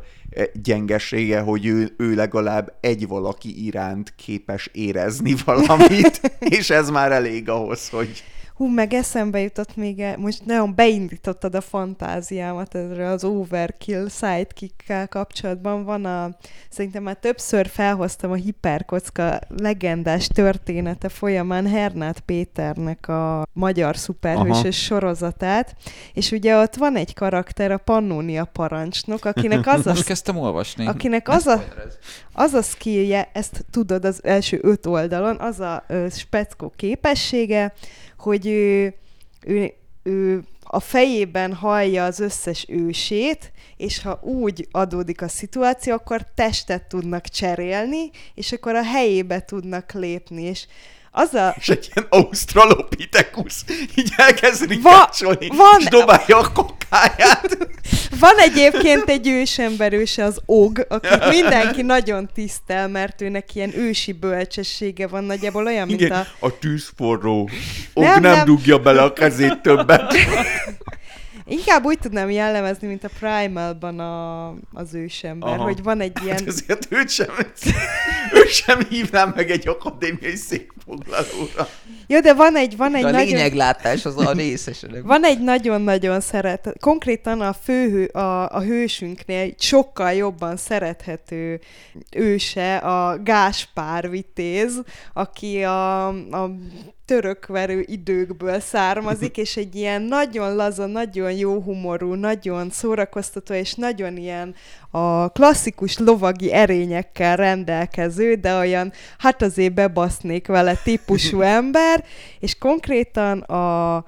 gyengesége, hogy ő, ő legalább egy valaki iránt képes érezni valamit, és ez már elég ahhoz, hogy Hú, meg eszembe jutott még, e- most nagyon beindítottad a fantáziámat ezre az Overkill sidekick kapcsolatban. Van a, szerintem már többször felhoztam a hiperkocka legendás története folyamán Hernát Péternek a magyar szuperhősös sorozatát, és ugye ott van egy karakter, a Pannonia parancsnok, akinek az a... Most kezdtem olvasni. Akinek az a, az a skillje, ezt tudod az első öt oldalon, az a ö, speckó képessége, hogy ő, ő, ő a fejében hallja az összes ősét, és ha úgy adódik a szituáció, akkor testet tudnak cserélni, és akkor a helyébe tudnak lépni, és az a... És egy ilyen australopithecus így elkezd rikácsolni, van... és dobálja a kokáját. Van egyébként egy ősemberőse, az Og, akit mindenki nagyon tisztel, mert őnek ilyen ősi bölcsessége van, nagyjából olyan, Igen, mint a... a tűzforró. Og nem, nem, nem dugja bele a kezét többet. Inkább úgy tudnám jellemezni, mint a Primalban a, az ősember, Aha. hogy van egy ilyen... Hát ezért őt sem, őt sem hívnám meg egy akadémiai székfoglalóra. Jó, de van egy, van egy a nagyon... lényeglátás az a részes. Van egy nagyon-nagyon szeret... Konkrétan a főhő, a, a hősünknél sokkal jobban szerethető őse a Gáspár Vitéz, aki a, a törökverő időkből származik, és egy ilyen nagyon laza, nagyon jó humorú, nagyon szórakoztató, és nagyon ilyen a klasszikus lovagi erényekkel rendelkező, de olyan, hát azért bebasznék vele típusú ember, és konkrétan a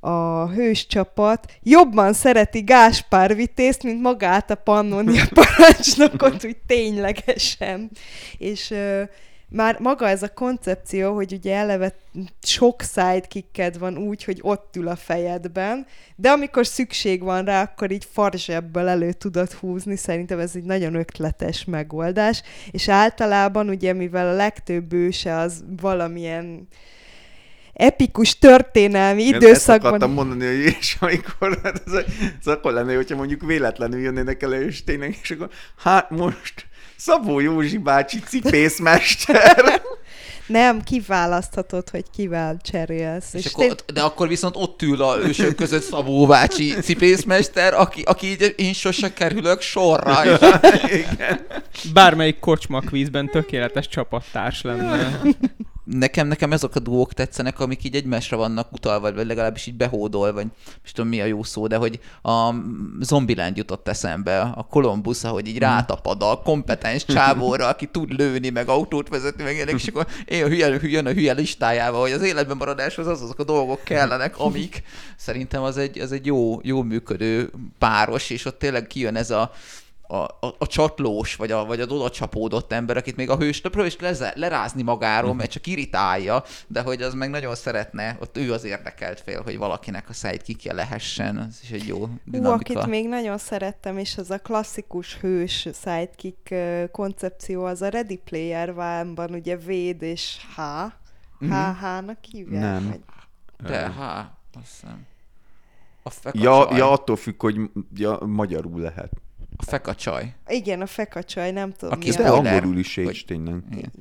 a hős csapat jobban szereti Gáspár Vitézt, mint magát a Pannonia parancsnokot, úgy ténylegesen. És már maga ez a koncepció, hogy ugye eleve sok sidekicked van úgy, hogy ott ül a fejedben, de amikor szükség van rá, akkor így farzsebből elő tudod húzni, szerintem ez egy nagyon ötletes megoldás, és általában ugye, mivel a legtöbb őse az valamilyen epikus történelmi Ezt időszakban. akartam mondani, hogy és amikor, hát ez, ez akkor lenne, hogyha mondjuk véletlenül jönnének elő, és tényleg, és akkor, hát most Szabó Józsi bácsi cipészmester. Nem, kiválaszthatod, hogy kivel cserélsz. És És akkor, té- de akkor viszont ott ül a ősök között Szabó bácsi cipészmester, aki, aki így én sose kerülök sorra. És Igen. Bármelyik kocsma kvízben tökéletes csapattárs lenne. nekem, nekem ezek a duók tetszenek, amik így egymásra vannak utalva, vagy legalábbis így behódol, vagy most tudom mi a jó szó, de hogy a Zombieland jutott eszembe, a Columbus, ahogy így rátapad a kompetens csávóra, aki tud lőni, meg autót vezetni, meg ilyenek, és akkor én a hülye, jön a hülye listájával, hogy az életben maradáshoz az azok a dolgok kellenek, amik szerintem az egy, az egy jó, jó működő páros, és ott tényleg kijön ez a a, a, a csatlós, vagy a, vagy a oda csapódott ember, akit még a hőstöpről is leze, lerázni magáról, mert csak irritálja, de hogy az meg nagyon szeretne, ott ő az érdekelt fél, hogy valakinek a sidekickje lehessen, ez is egy jó Hú, dinamika. akit még nagyon szerettem, és az a klasszikus hős sidekick koncepció, az a Ready Player One-ban ugye Véd és H. Mhm. HH-nak hívják? Nem. Vagy... De, hát, azt hiszem. A Ja, ja, attól függ, hogy ja, magyarul lehet. A feka csaj. Igen, a fekacsaj, nem tudom Aki mi. De angolul is hogy- tényleg. Igen.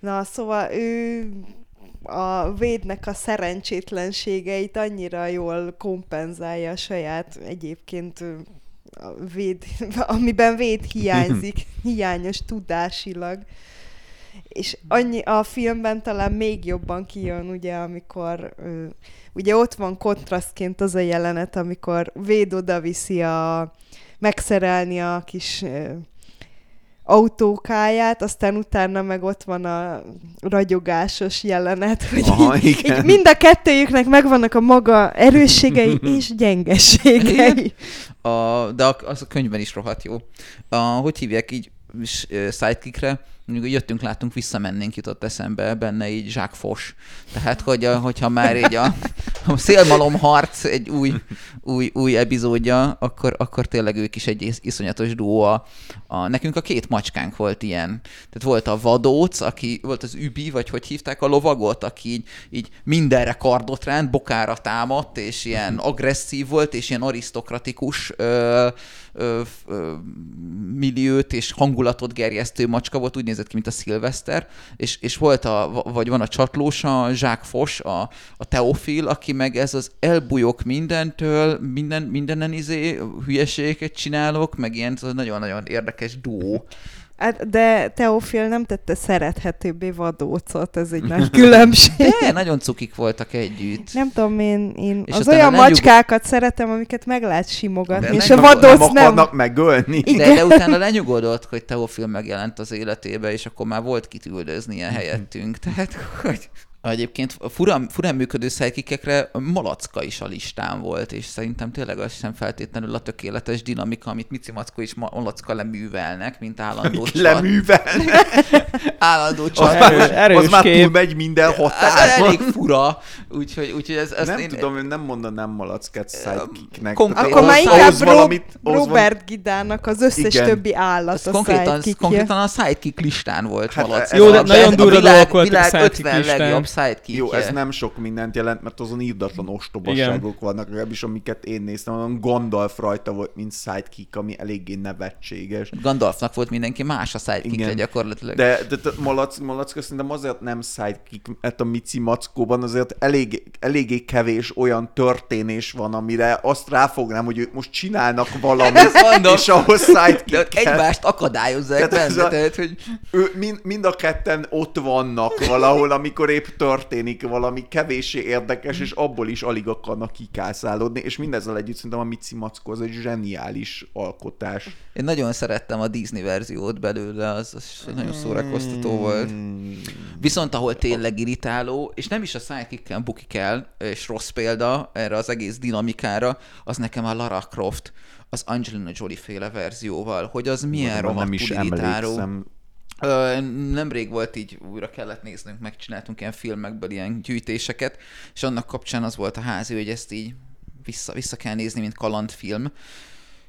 Na, szóval ő a védnek a szerencsétlenségeit annyira jól kompenzálja a saját egyébként a véd, amiben véd hiányzik, hiányos tudásilag. És annyi, a filmben talán még jobban kijön, ugye, amikor ugye ott van kontrasztként az a jelenet, amikor véd oda viszi a megszerelni a kis ö, autókáját, aztán utána meg ott van a ragyogásos jelenet, hogy Aha, így, igen. így mind a kettőjüknek megvannak a maga erősségei és gyengeségei. A, de az a könyvben is rohadt jó. A, hogy hívják így sidekickre, mondjuk jöttünk, láttunk, visszamennénk jutott eszembe benne így Jacques Fos. Tehát, hogy a, hogyha már így a, a szélmalom harc egy új, új, új epizódja, akkor, akkor tényleg ők is egy is- iszonyatos duó. A, a, nekünk a két macskánk volt ilyen. Tehát volt a vadóc, aki volt az übi, vagy hogy hívták a lovagot, aki így, így mindenre kardot ránt, bokára támadt, és ilyen agresszív volt, és ilyen arisztokratikus ö, ö, ö, milliót és hangulatot gerjesztő macska volt, úgy nézett ki, mint a szilveszter, és, és volt a, vagy van a csatlós, a Jacques Fos, a, a Teofil, aki meg ez az elbújok mindentől, minden, mindenen izé hülyeségeket csinálok, meg ilyen nagyon-nagyon érdekes duó. Hát, de Teofil nem tette szerethetőbbé vadócot, ez egy nagy különbség. De nagyon cukik voltak együtt. Nem tudom, én, én És az olyan a lenyug- macskákat szeretem, amiket meg lehet simogatni, De és nem a Nem vadóc nem. akarnak megölni. De, Igen. de utána lenyugodott, hogy Teofil megjelent az életébe, és akkor már volt kit üldözni ilyen helyettünk. Tehát, hogy Egyébként furán, furán működő sidekickekre Malacka is a listán volt, és szerintem tényleg az sem feltétlenül a tökéletes dinamika, amit Mici Mackó és Ma- Malacka leművelnek, mint állandó csat, Leművelni. állandó Az csat. Erős- már, erős az már kép. túl megy minden határon. elég fura, úgyhogy, úgyhogy ez, ezt nem én, tudom, én nem mondanám malacket sidekicknek. konkrét- Akkor már inkább valamit- Robert Gidának az összes Igen. többi állat ez a konkrétan, konkrétan a sidekick listán volt Hát Malacka. ez Jó, de nagyon durva dolgok voltak a sidekick 50 listán. legjobb sidekick Jó, ez nem sok mindent jelent, mert azon írdatlan ostobaságok vannak, legalábbis amiket én néztem, olyan Gandalf rajta volt, mint sidekick, ami eléggé nevetséges. Gandalfnak volt mindenki más a sidekick Igen. gyakorlatilag. De, de, de Malac, Malacka szerintem azért nem sidekick, mert a Mici Mackóban azért elég, eléggé kevés olyan történés van, amire azt ráfognám, hogy ők most csinálnak valamit, és ahhoz De sidekick egymást akadályozzák Tehát benne, a- tehát, hogy ő, mind, mind a ketten ott vannak valahol, amikor épp történik valami kevéssé érdekes, és abból is alig akarnak kikászálódni, és mindezzel együtt szerintem a Mici Mackó az egy zseniális alkotás. én nagyon szerettem a Disney verziót belőle, az, az nagyon szórakoztató volt. Viszont ahol tényleg irritáló, és nem is a sidekicken bukik el, és rossz példa erre az egész dinamikára, az nekem a Lara Croft, az Angelina Jolie féle verzióval, hogy az milyen Arra nem is irritáló. emlékszem. Ö, Nemrég volt így, újra kellett néznünk, megcsináltunk ilyen filmekből ilyen gyűjtéseket, és annak kapcsán az volt a házi, hogy ezt így vissza, vissza kell nézni, mint kalandfilm.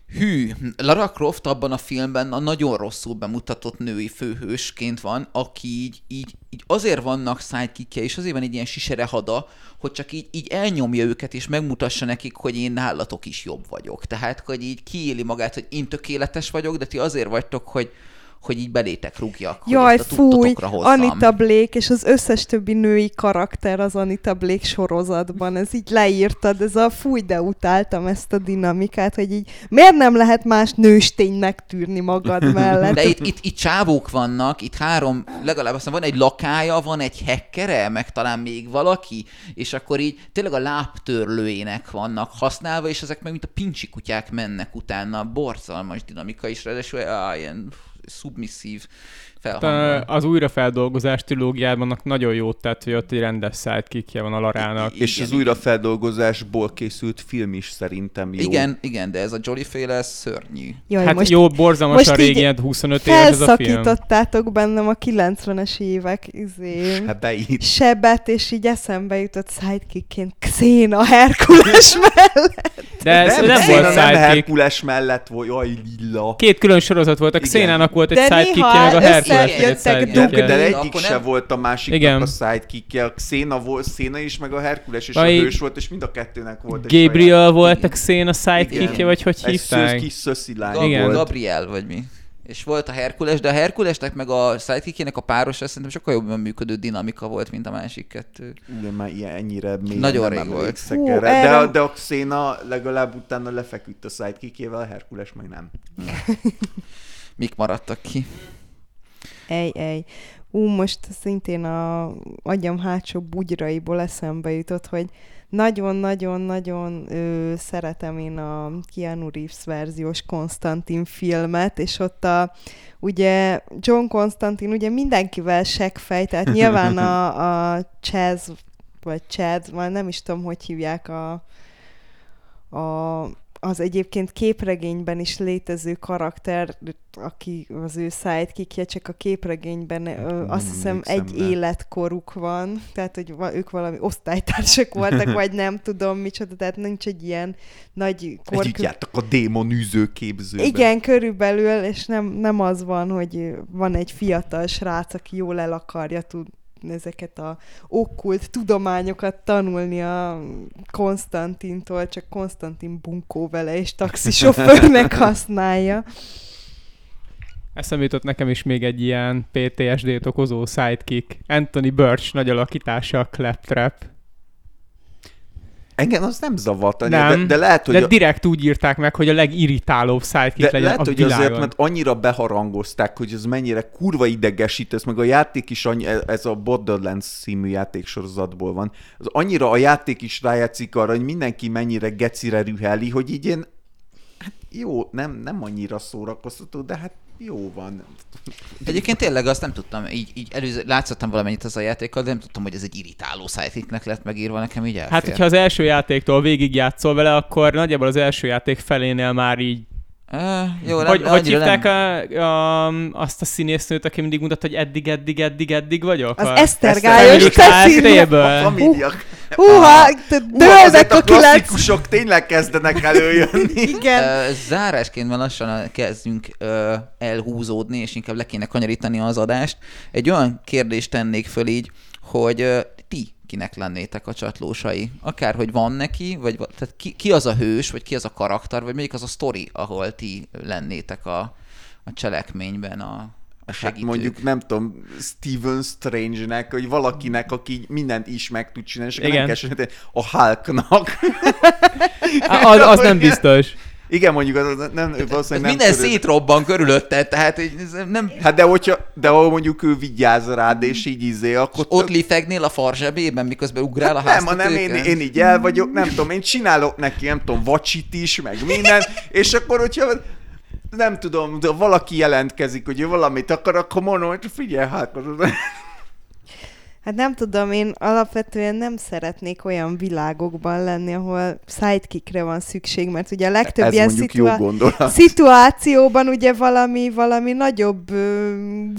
Hű, Lara Croft abban a filmben a nagyon rosszul bemutatott női főhősként van, aki így, így, így azért vannak sidekickje, és azért van egy ilyen siserehada, hogy csak így, így elnyomja őket, és megmutassa nekik, hogy én nálatok is jobb vagyok. Tehát, hogy így kiéli magát, hogy én tökéletes vagyok, de ti azért vagytok, hogy, hogy így belétek rúgjak, Jaj, hogy fúj. Anita Blake és az összes többi női karakter az Anita Blake sorozatban. Ez így leírtad, ez a fúj, de utáltam ezt a dinamikát, hogy így miért nem lehet más nősténynek tűrni magad mellett? De itt, itt, itt csávók vannak, itt három, legalább aztán van egy lakája, van egy hekkere, meg talán még valaki, és akkor így tényleg a lábtörlőjének vannak használva, és ezek meg mint a pincsi kutyák mennek utána, borzalmas dinamika is, ráadásul ilyen submissivo. Felhangol. Az újrafeldolgozás trilógiában nagyon jót tett, hogy ott egy rendes sidekickje van a Larának. I- És igen, az újrafeldolgozásból készült film is szerintem jó. Igen, igen, de ez a Jolly féle szörnyű. Jaj, Hát most jó, borzalmasan most régi, ilyen 25 éves ez a film. felszakítottátok bennem a 90-es évek izé, Sebeit. sebet, és így eszembe jutott sidekickként Xena Herkules mellett. De ez nem, nem, volt nem sidekick. Herkules mellett volt, jaj, lilla. Két külön sorozat volt, a Igen. Xénának volt egy De sidekickje, meg a Herkules egy összejöttek sidekickje. De, egyik se volt a másiknak Igen. a sidekickje. A Xena volt, Xena is, meg a Herkules is a hős volt, és mind a kettőnek volt egy Gabriel volt a. Xéna sidekickje, vagy hogy saját- Egy szősz, hívták? kis szöszi lány Gab- Igen. volt. Gabriel, vagy mi? És volt a Herkules, de a Herkulesnek meg a sidekickjének a páros, szerintem sokkal jobban működő dinamika volt, mint a másik kettő. Igen, már ilyen, ennyire még Nagyon nem rég volt. Hú, erre. De, a- de a Xena legalább utána lefeküdt a sidekickjével, a Herkules meg nem. Mik maradtak ki? Ej, ej. Ú, most szintén a agyam hátsó bugyraiból eszembe jutott, hogy nagyon-nagyon-nagyon szeretem én a Keanu Reeves verziós Konstantin filmet, és ott a ugye John Constantine ugye mindenkivel seggfej, tehát nyilván a, a Chaz, vagy Chad, már nem is tudom, hogy hívják a, a az egyébként képregényben is létező karakter, aki az ő sidekickje, csak a képregényben ö, nem azt hiszem egy rá. életkoruk van, tehát hogy ők valami osztálytársak voltak, vagy nem tudom micsoda, tehát nincs egy ilyen nagy Együtt korkül... jártak a démon űző képzőben. Igen, körülbelül, és nem, nem az van, hogy van egy fiatal srác, aki jól el akarja tud ezeket a okkult tudományokat tanulni a Konstantintól, csak Konstantin bunkó vele, és taxisofőrnek használja. Eszembe jutott nekem is még egy ilyen PTSD-t okozó sidekick. Anthony Birch nagy alakítása a Claptrap. Engem az nem zavart annyira, Nem, de, de lehet, hogy De a, direkt úgy írták meg, hogy a legirritálóbb sidekick de legyen lehet, a hogy világon. azért, mert annyira beharangozták, hogy ez mennyire kurva idegesít, ez meg a játék is, annyi, ez a Borderlands című játéksorozatból van, az annyira a játék is rájátszik arra, hogy mindenki mennyire gecire rüheli, hogy így én, jó, nem, nem annyira szórakoztató, de hát jó van. Egyébként tényleg azt nem tudtam, így, így előző, látszottam valamennyit az a játékkal, de nem tudtam, hogy ez egy irritáló sidekicknek lett megírva, nekem így elfér. Hát, hogyha az első játéktól végig játszol vele, akkor nagyjából az első játék felénél már így jó, nem, hogy, hogy hívták nem. a, a, azt a színésznőt, aki mindig mutatta, hogy eddig, eddig, eddig, eddig vagyok? Az a... Esztergályos Cecilia. A família. Húha, dőlnek a a kilenc... klasszikusok tényleg kezdenek előjönni. Igen. Zárásként már lassan kezdünk elhúzódni, és inkább le kéne kanyarítani az adást. Egy olyan kérdést tennék föl így, hogy kinek lennétek a csatlósai? Akár, hogy van neki, vagy va- tehát ki, ki az a hős, vagy ki az a karakter, vagy melyik az a sztori, ahol ti lennétek a, a cselekményben a, a Hát segítők. mondjuk, nem tudom, Steven Strange-nek, hogy valakinek, aki mindent is meg tud csinálni, és akkor nem Igen. kell a Hulknak. Az, az nem biztos. Igen, mondjuk az, nem, valószínűleg nem minden körül- szétrobban körülötte, tehát ez nem... Hát de hogyha, de ahol mondjuk ő vigyáz rád, és így izé, akkor... Ott lifegnél a farzsebében, miközben ugrál a Hát nem, hanem én, én így el vagyok, nem tudom, én csinálok neki, nem tudom, vacsit is, meg minden, és akkor, hogyha nem tudom, de valaki jelentkezik, hogy ő valamit akar, akkor mondom, hogy figyelj, hát Hát nem tudom, én alapvetően nem szeretnék olyan világokban lenni, ahol sidekickre van szükség, mert ugye a legtöbb ez ilyen szitua- szituációban ugye valami, valami nagyobb ö,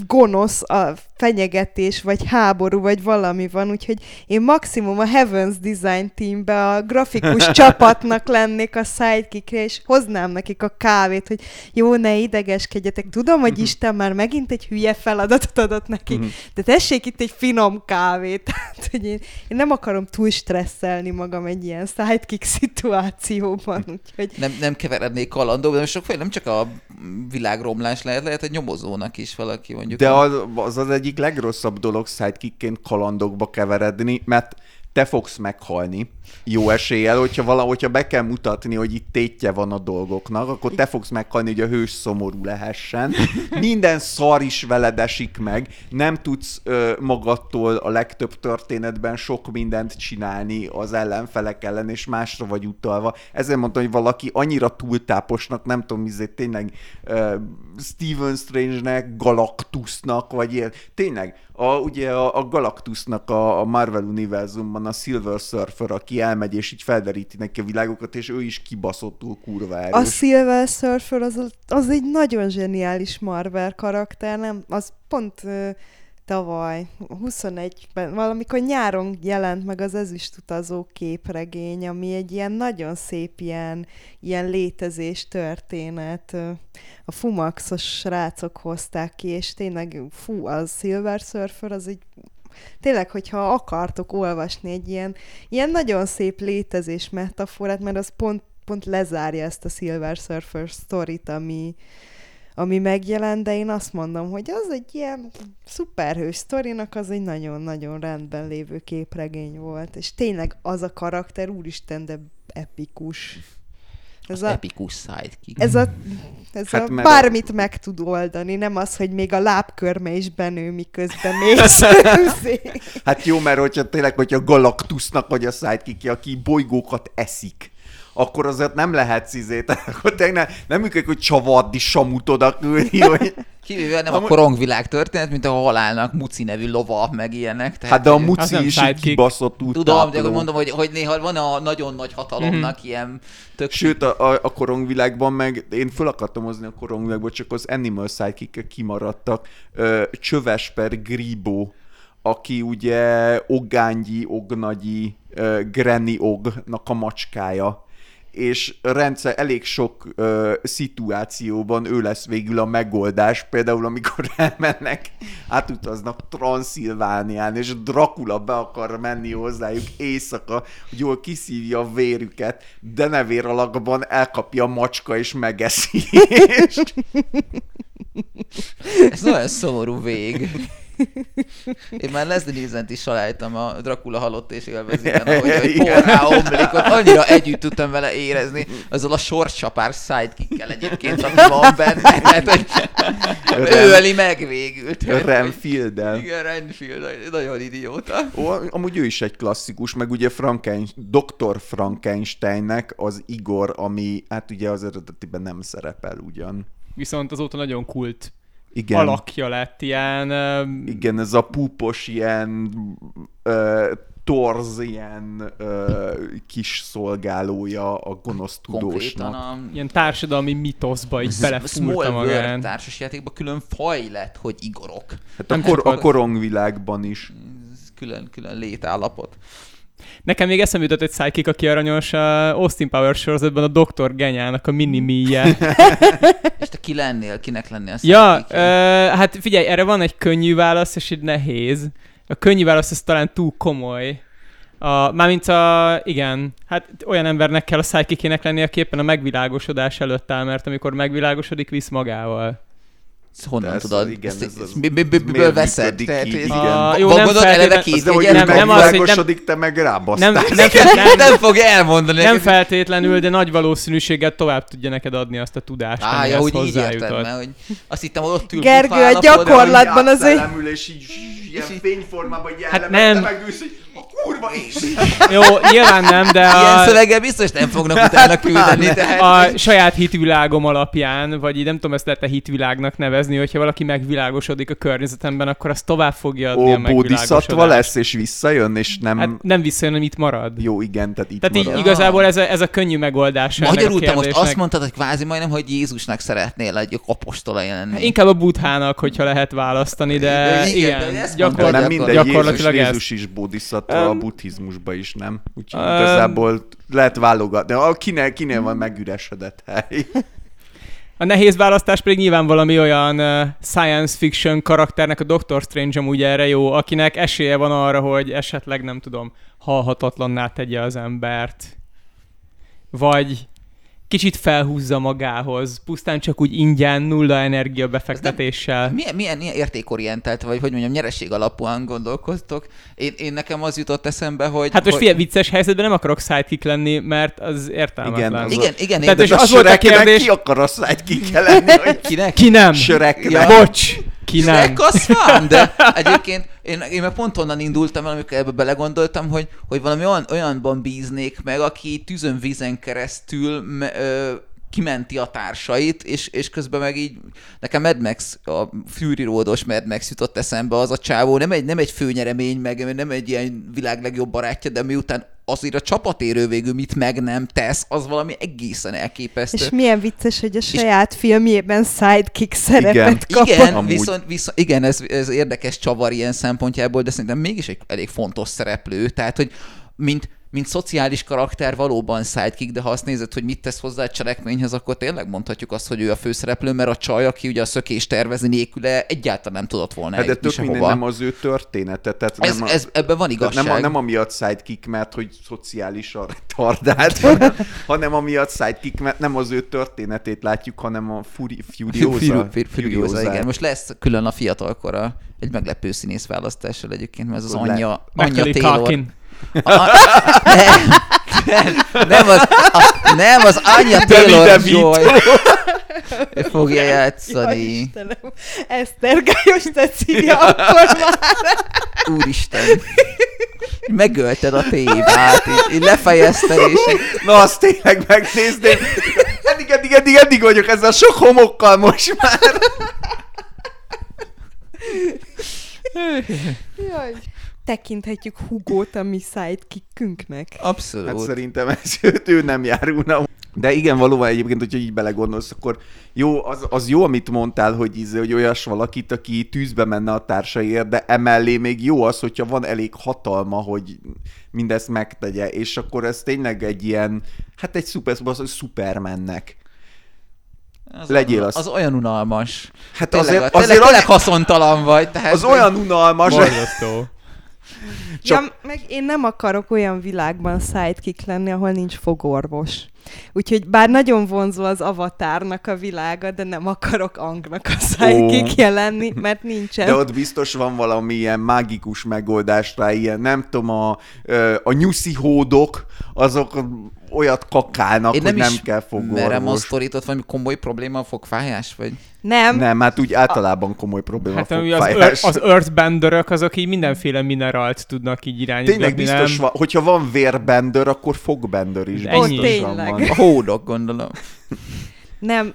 gonosz a fenyegetés, vagy háború, vagy valami van, úgyhogy én maximum a Heavens Design Teambe a grafikus csapatnak lennék a sidekickre, és hoznám nekik a kávét, hogy jó, ne idegeskedjetek. Tudom, hogy Isten már megint egy hülye feladatot adott neki, de tessék itt egy finom kávét. Tehát, hogy én, én nem akarom túl stresszelni magam egy ilyen sidekick szituációban, úgyhogy Nem, nem keverednék kalandóba, de sok nem csak a világromlás lehet, lehet egy nyomozónak is valaki mondjuk. De az, az az egyik legrosszabb dolog sidekickként kalandokba keveredni, mert te fogsz meghalni, jó eséllyel, hogyha valahogy, be kell mutatni, hogy itt tétje van a dolgoknak, akkor te fogsz meghalni, hogy a hős szomorú lehessen. Minden szar is veled esik meg, nem tudsz ö, magadtól a legtöbb történetben sok mindent csinálni az ellenfelek ellen, és másra vagy utalva. Ezért mondtam, hogy valaki annyira túltáposnak, nem tudom, izé, tényleg ö, Stephen Strange-nek, Galactusnak, vagy ilyen. Tényleg, a, ugye a, a Galactusnak a, a Marvel univerzumban a Silver Surfer, aki elmegy és így felderíti neki a világokat, és ő is kibaszottul kurva erős. a Silver Surfer az, az egy nagyon zseniális Marvel karakter, nem? Az pont ö, tavaly, 21-ben, valamikor nyáron jelent meg az ezüstutazó képregény, ami egy ilyen nagyon szép ilyen, ilyen létezés történet. A Fumaxos srácok hozták ki, és tényleg, fú, az Silver Surfer az egy tényleg, hogyha akartok olvasni egy ilyen, ilyen nagyon szép létezés metaforát, mert az pont, pont lezárja ezt a Silver Surfer sztorit, ami, ami megjelent, de én azt mondom, hogy az egy ilyen szuperhős sztorinak az egy nagyon-nagyon rendben lévő képregény volt, és tényleg az a karakter, úristen, de epikus. Ez a, Epikus sidekick. ez a, ez Hát a mert a- bármit meg tud oldani, nem az, hogy még a lábkörme is benő, miközben mész. Hát jó, mert hogyha tényleg, hogyha Galactusnak vagy a sidekick aki bolygókat eszik, akkor azért nem lehetsz izé, akkor tényleg nem működik, hogy csavardi samut oda küldni, hogy... Kivéve nem a Amúgy- korongvilág történet, mint a halálnak Muci nevű lova, meg ilyenek. Tehát, Hát de a Muci nem is így kibaszott úgy Tudom, de akkor mondom, hogy, hogy néha van a nagyon nagy hatalomnak ilyen tök... Sőt, a, a, a korongvilágban meg, én föl akartam hozni a korongvilágból, csak az Animal sidekick kimaradtak. Csöves per Gribo, aki ugye Ogányi, Ognagyi, Granny Ognak a macskája és rendszer elég sok ö, szituációban ő lesz végül a megoldás, például amikor elmennek, átutaznak Transzilvánián, és Dracula be akar menni hozzájuk éjszaka, hogy jól kiszívja a vérüket, de nevér alakban elkapja a macska és megeszi. És Ez nagyon szomorú vég. Én már Leslie Nielsen-t is saláltam a Dracula halott és élveziben, ahogy, hogy porrá omlik, ott annyira együtt tudtam vele érezni, azzal a sorcsapár sidekickkel egyébként, ami van benne, tehát, hogy ő öli meg végül. Renfield-el. Igen, Renfield, nagyon idióta. Ó, amúgy ő is egy klasszikus, meg ugye Franken, Dr. Frankensteinnek az Igor, ami hát ugye az eredetiben nem szerepel ugyan. Viszont azóta nagyon kult Igen. alakja lett, ilyen... Igen, ez a púpos ilyen ö, torz, ilyen ö, kis szolgálója a gonosz tudósnak. a ilyen társadalmi mitoszba így belefúrta magán. társasjátékban külön faj lett, hogy Igorok. Hát a, kor, a korongvilágban is. Ez külön, külön létállapot. Nekem még eszembe jutott egy sidekick, aki aranyos, a Austin Powers sorozatban a Dr. Genyának a minimíje. És te ki lennél, kinek lennél a ja, ö, hát figyelj, erre van egy könnyű válasz, és egy nehéz. A könnyű válasz az talán túl komoly. A, mármint a, igen, hát olyan embernek kell a sidekickének lennie, aki éppen a megvilágosodás előtt áll, mert amikor megvilágosodik, visz magával. Honnan ez- tudod? igen, Ezt- ez ezt az- mi- mi- mi- ez Miből veszed? működik Tehát, ez- Igen. Ah, jó, Van- nem gondolod, eleve két nem, hogy nem, nem az, hogy nem- te meg Nem, rábasztál. nem, nem, nem, fog elmondani nem feltétlenül, de nagy valószínűséggel tovább tudja neked adni azt a tudást, Á, ja, amihez hogy így érted, mert hogy azt hittem, hogy ott ül Gergő, a állapotban, gyakorlat- Korlátban az egy- Átszellemül, és így ilyen fényformában így Hát nem. megülsz, hogy a kurva is! Jó, nyilván nem, de Ilyen a, szöveggel biztos nem fognak utána küldeni. Tehát... a saját hitvilágom alapján, vagy így nem tudom ezt lehet-e hitvilágnak nevezni, hogyha valaki megvilágosodik a környezetemben, akkor azt tovább fogja adni a Ó, bodhisattva megvilágosodást. lesz, és visszajön, és nem... Hát nem visszajön, hanem itt marad. Jó, igen, tehát itt Tehát így marad. igazából ez a, ez a könnyű megoldás a Magyarul te most azt mondtad, hogy kvázi majdnem, hogy Jézusnak szeretnél egy apostolai lenni. Inkább a buthának, hogyha lehet választani, de Igen, igen, de ezt De mondtad, gyakor... nem mindegy, Jézus, gyakorlatilag ez. Jézus is bodhisattva a buddhizmusba is, nem? Úgyhogy öm, igazából lehet válogatni. De a kinél, kinél van megüresedett hely. A nehéz választás pedig nyilván valami olyan uh, science fiction karakternek, a Doctor Strange amúgy erre jó, akinek esélye van arra, hogy esetleg nem tudom, halhatatlanná tegye az embert. Vagy kicsit felhúzza magához, pusztán csak úgy ingyen, nulla energia befektetéssel. Milyen, milyen, milyen értékorientált, vagy hogy mondjam, nyereség alapúan gondolkoztok? Én, én nekem az jutott eszembe, hogy... Hát most hogy... figyelj, vicces helyzetben nem akarok sidekick lenni, mert az értelmetlen. Igen, az- Igen, igen, Tehát és az volt a kérdés- Ki akar a sidekick lenni, hogy kinek? Ki nem? Shreknek. Ja. Bocs! Ki nem? Shrek az fán, de egyébként én, én meg pont onnan indultam el, amikor ebbe belegondoltam, hogy, hogy valami olyan, olyanban bíznék meg, aki tűzön vízen keresztül me, ö, kimenti a társait, és, és közben meg így, nekem Mad Max, a Fury Roados Mad Max jutott eszembe, az a csávó, nem egy, nem egy főnyeremény, meg nem egy ilyen világ legjobb barátja, de miután azért a csapatérő végül mit meg nem tesz, az valami egészen elképesztő. És milyen vicces, hogy a saját filmjében sidekick szerepet kapott. Igen, Amúgy. viszont, viszont, igen, ez, ez érdekes csavar ilyen szempontjából, de szerintem mégis egy elég fontos szereplő. Tehát, hogy mint, mint szociális karakter valóban sidekick, de ha azt nézed, hogy mit tesz hozzá a cselekményhez, akkor tényleg mondhatjuk azt, hogy ő a főszereplő, mert a csaj, aki ugye a szökés tervezni nélküle egyáltalán nem tudott volna Hát de tök minden nem az ő története. Tehát Ez, nem a... ez, ebben van igazság. nem, a, nem amiatt sidekick, mert hogy szociálisan retardált, hanem, hanem amiatt sidekick, mert nem az ő történetét látjuk, hanem a Furi, Furiosa. Furiosa, Furiosa, igen. Most lesz külön a fiatalkora egy meglepő színész választással egyébként, mert ez az anyja, anyja Taylor. A, nem, nem, nem, az, a, nem, az anyja Taylor. Joy fogja játszani. Eszter Gályos Cecília, akkor már. Úristen. Megölted a tévát, így, így lefejezted, és Na, azt tényleg megnézném. Eddig, eddig, eddig, eddig vagyok ezzel sok homokkal most már. Jaj. Tekinthetjük Hugót a mi sidekickünknek. abszolút. Hát szerintem ez ő nem járulna. De igen, valóban egyébként, hogyha így belegondolsz, akkor jó, az, az jó, amit mondtál, hogy, íze, hogy olyas valakit, aki tűzbe menne a társaiért, de emellé még jó az, hogyha van elég hatalma, hogy mindezt megtegye, és akkor ez tényleg egy ilyen, hát egy szuper, az, hogy szupermennek. az, legyél az. az. Olyan unalmas. Hát Tényleg, azért, azért, azért tényleg az, haszontalan vagy. Tehát, az olyan unalmas, Borzasztó. Csak- Ja, meg én nem akarok olyan világban sidekick lenni, ahol nincs fogorvos. Úgyhogy bár nagyon vonzó az avatárnak a világa, de nem akarok Angnak a sidekickje lenni, mert nincsen. De ott biztos van valami ilyen mágikus megoldás rá, ilyen nem tudom, a, a nyuszi hódok, azok olyat kakálnak, Én hogy nem, nem is kell merem a fogorvos. sztorit, ott valami komoly probléma a fogfájás, vagy? nem, Nem, hát úgy általában komoly probléma Hát a ami az, ör, az earthbenderök, azok így mindenféle mineralt tudnak így irányítani. Tényleg biztos nem? van, hogyha van vérbender, akkor fogbender is Ennyi. biztosan Ó, tényleg. van. A hódok, gondolom. nem,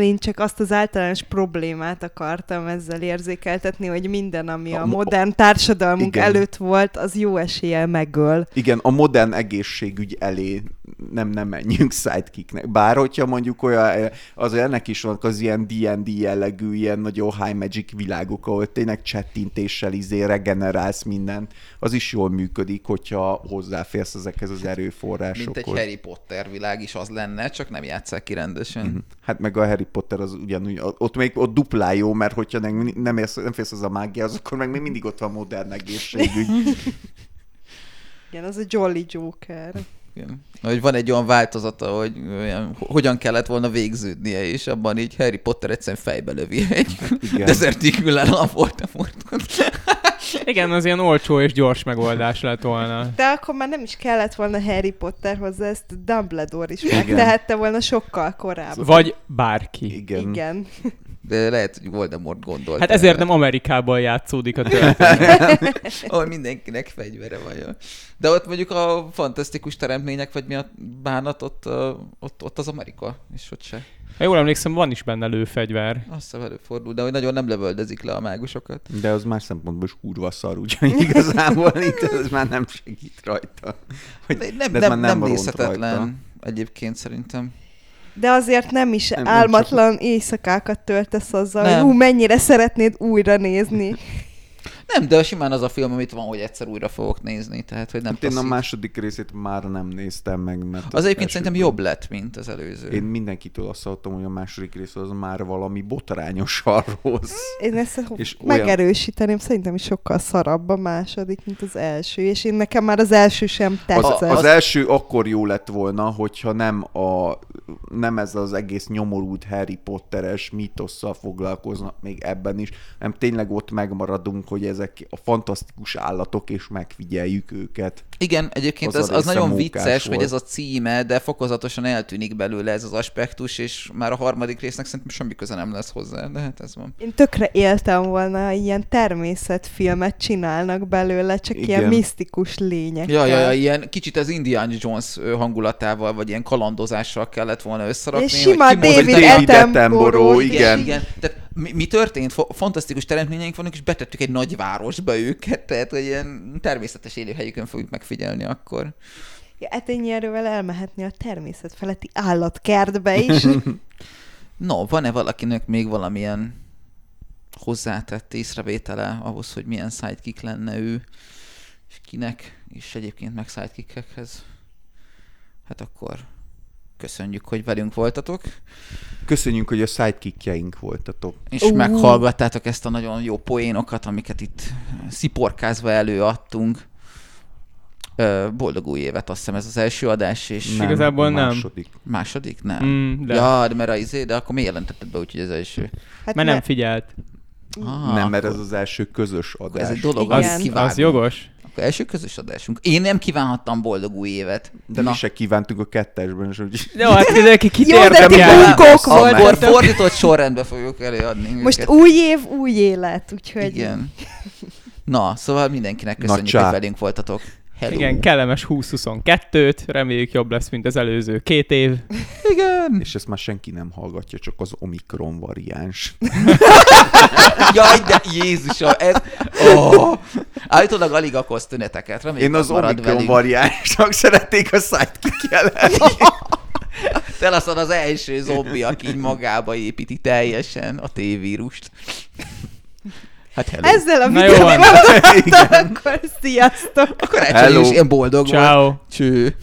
én csak azt az általános problémát akartam ezzel érzékeltetni, hogy minden, ami a, A mo- modern társadalmunk Igen. előtt volt, az jó eséllyel megöl. Igen, a modern egészségügy elé nem, nem menjünk sidekicknek. Bár hogyha mondjuk olyan, az ennek is vannak az ilyen D&D jellegű, ilyen nagyon high magic világok, ahol tényleg csettintéssel izé regenerálsz mindent, az is jól működik, hogyha hozzáférsz ezekhez az Mint egy erőforrásokhoz. Harry Potter világ is az lenne, csak nem játsszák ki rendesen. Hát meg a Harry Potter az ugyanúgy, ott még ott duplán jó, mert hogyha nem, nem, érsz, nem félsz az a mágiához, akkor meg még mindig ott van modern egészségügy. Igen, az a Jolly Joker. Igen. Hogy van egy olyan változata, hogy olyan, hogyan kellett volna végződnie, és abban így Harry Potter egyszerűen fejbe lövi egy Igen. dezertikülán a Voldemortot. Igen, az ilyen olcsó és gyors megoldás lett volna. De akkor már nem is kellett volna Harry Potter hozzá, ezt Dumbledore is megtehette volna sokkal korábban. Vagy bárki. Igen. Igen. De lehet, hogy Voldemort gondolt. Hát ezért nem Amerikában játszódik a történet. Ahol mindenkinek fegyvere van. De ott mondjuk a fantasztikus teremtmények, vagy mi a bánat, ott, ott, ott az Amerika, és ott se. Ha jól emlékszem, van is benne lőfegyver. Azt hiszem előfordul, de hogy nagyon nem lövöldözik le a mágusokat. De az más szempontból is kurva szar, úgyhogy igazából itt ez már nem segít rajta. Hogy, nem, nem, nem, valont nézhetetlen rajta. egyébként szerintem. De azért nem is Nem, nem, nem álmatlan éjszakákat töltesz azzal, Nem. hogy ú, mennyire szeretnéd újra nézni. Nem, de simán az a film, amit van, hogy egyszer újra fogok nézni, tehát hogy nem Hát én a második részét már nem néztem meg, mert Az egyébként első- szerintem jobb lett, mint az előző. Én mindenkitől azt hallottam, hogy a második rész az már valami botrányosan rossz. Én ezt És és olyan- megerősíteném, szerintem is sokkal szarabb a második, mint az első, és én nekem már az első sem tetszett. Az, az első akkor jó lett volna, hogyha nem, a, nem ez az egész nyomorult Harry Potteres mítosszal foglalkoznak még ebben is, hanem tényleg ott megmaradunk, hogy ezek a fantasztikus állatok, és megfigyeljük őket. Igen, egyébként Az az, az nagyon vicces, hogy volt. ez a címe, de fokozatosan eltűnik belőle ez az aspektus, és már a harmadik résznek szerintem semmi köze nem lesz hozzá, de hát ez van. Én tökre éltem volna, ha ilyen természetfilmet csinálnak belőle, csak Igen. ilyen misztikus lények. Ja, ja, ja, ilyen kicsit az Indiana Jones hangulatával, vagy ilyen kalandozással kellett volna összerakni. És sima hogy David Attenborough, igen. igen. igen. Tehát mi, mi történt? Fantasztikus teremtményeink vannak, és betettük egy nagy városba őket, tehát hogy ilyen természetes élőhelyükön fogjuk megfigyelni akkor. Ja, hát ennyi erővel elmehetni a természet feletti állatkertbe is. No, van-e valakinek még valamilyen hozzátett észrevétele ahhoz, hogy milyen sidekick lenne ő, és kinek, és egyébként meg sidekickekhez? Hát akkor köszönjük, hogy velünk voltatok, Köszönjük, hogy a sidekickjeink voltatok. és Ú. meghallgattátok ezt a nagyon jó poénokat, amiket itt sziporkázva előadtunk. Boldog új évet, azt hiszem ez az első adás, és Nem. Igazából a nem. második. második? Nem. Mm, de. Ja, de mert a izé, de akkor miért jelentetted be, úgyhogy ez első? Hát Mert nem ne- figyelt. Ah, nem, mert ez az első közös akkor ez adás. egy dolog, Igen. Az, az jogos. Első közös adásunk. Én nem kívánhattam boldog új évet. De mi se kívántunk a kettesben, és úgy... Jó, hát mindenki kit Jó, de ti Akkor fordított sorrendbe fogjuk előadni Most őket. új év, új élet, úgyhogy... Igen. Na, szóval mindenkinek Na, köszönjük, csá. hogy velünk voltatok. Hello. Igen, kellemes 20-22-t, reméljük jobb lesz, mint az előző két év. Igen. És ezt már senki nem hallgatja, csak az Omikron variáns. Jaj, de Jézusom, ez... Oh. Állítólag alig okoz tüneteket. Reméljük, Én az marad Omikron velünk. variánsnak szeretnék a sidekick jelenni. Te leszel az első zombi, aki így magába építi teljesen a T-vírust. Hát hello. Ezzel a Na videóval akkor sziasztok! Akkor Hello. elcsenés, ilyen boldog volt. Ciao. Cső.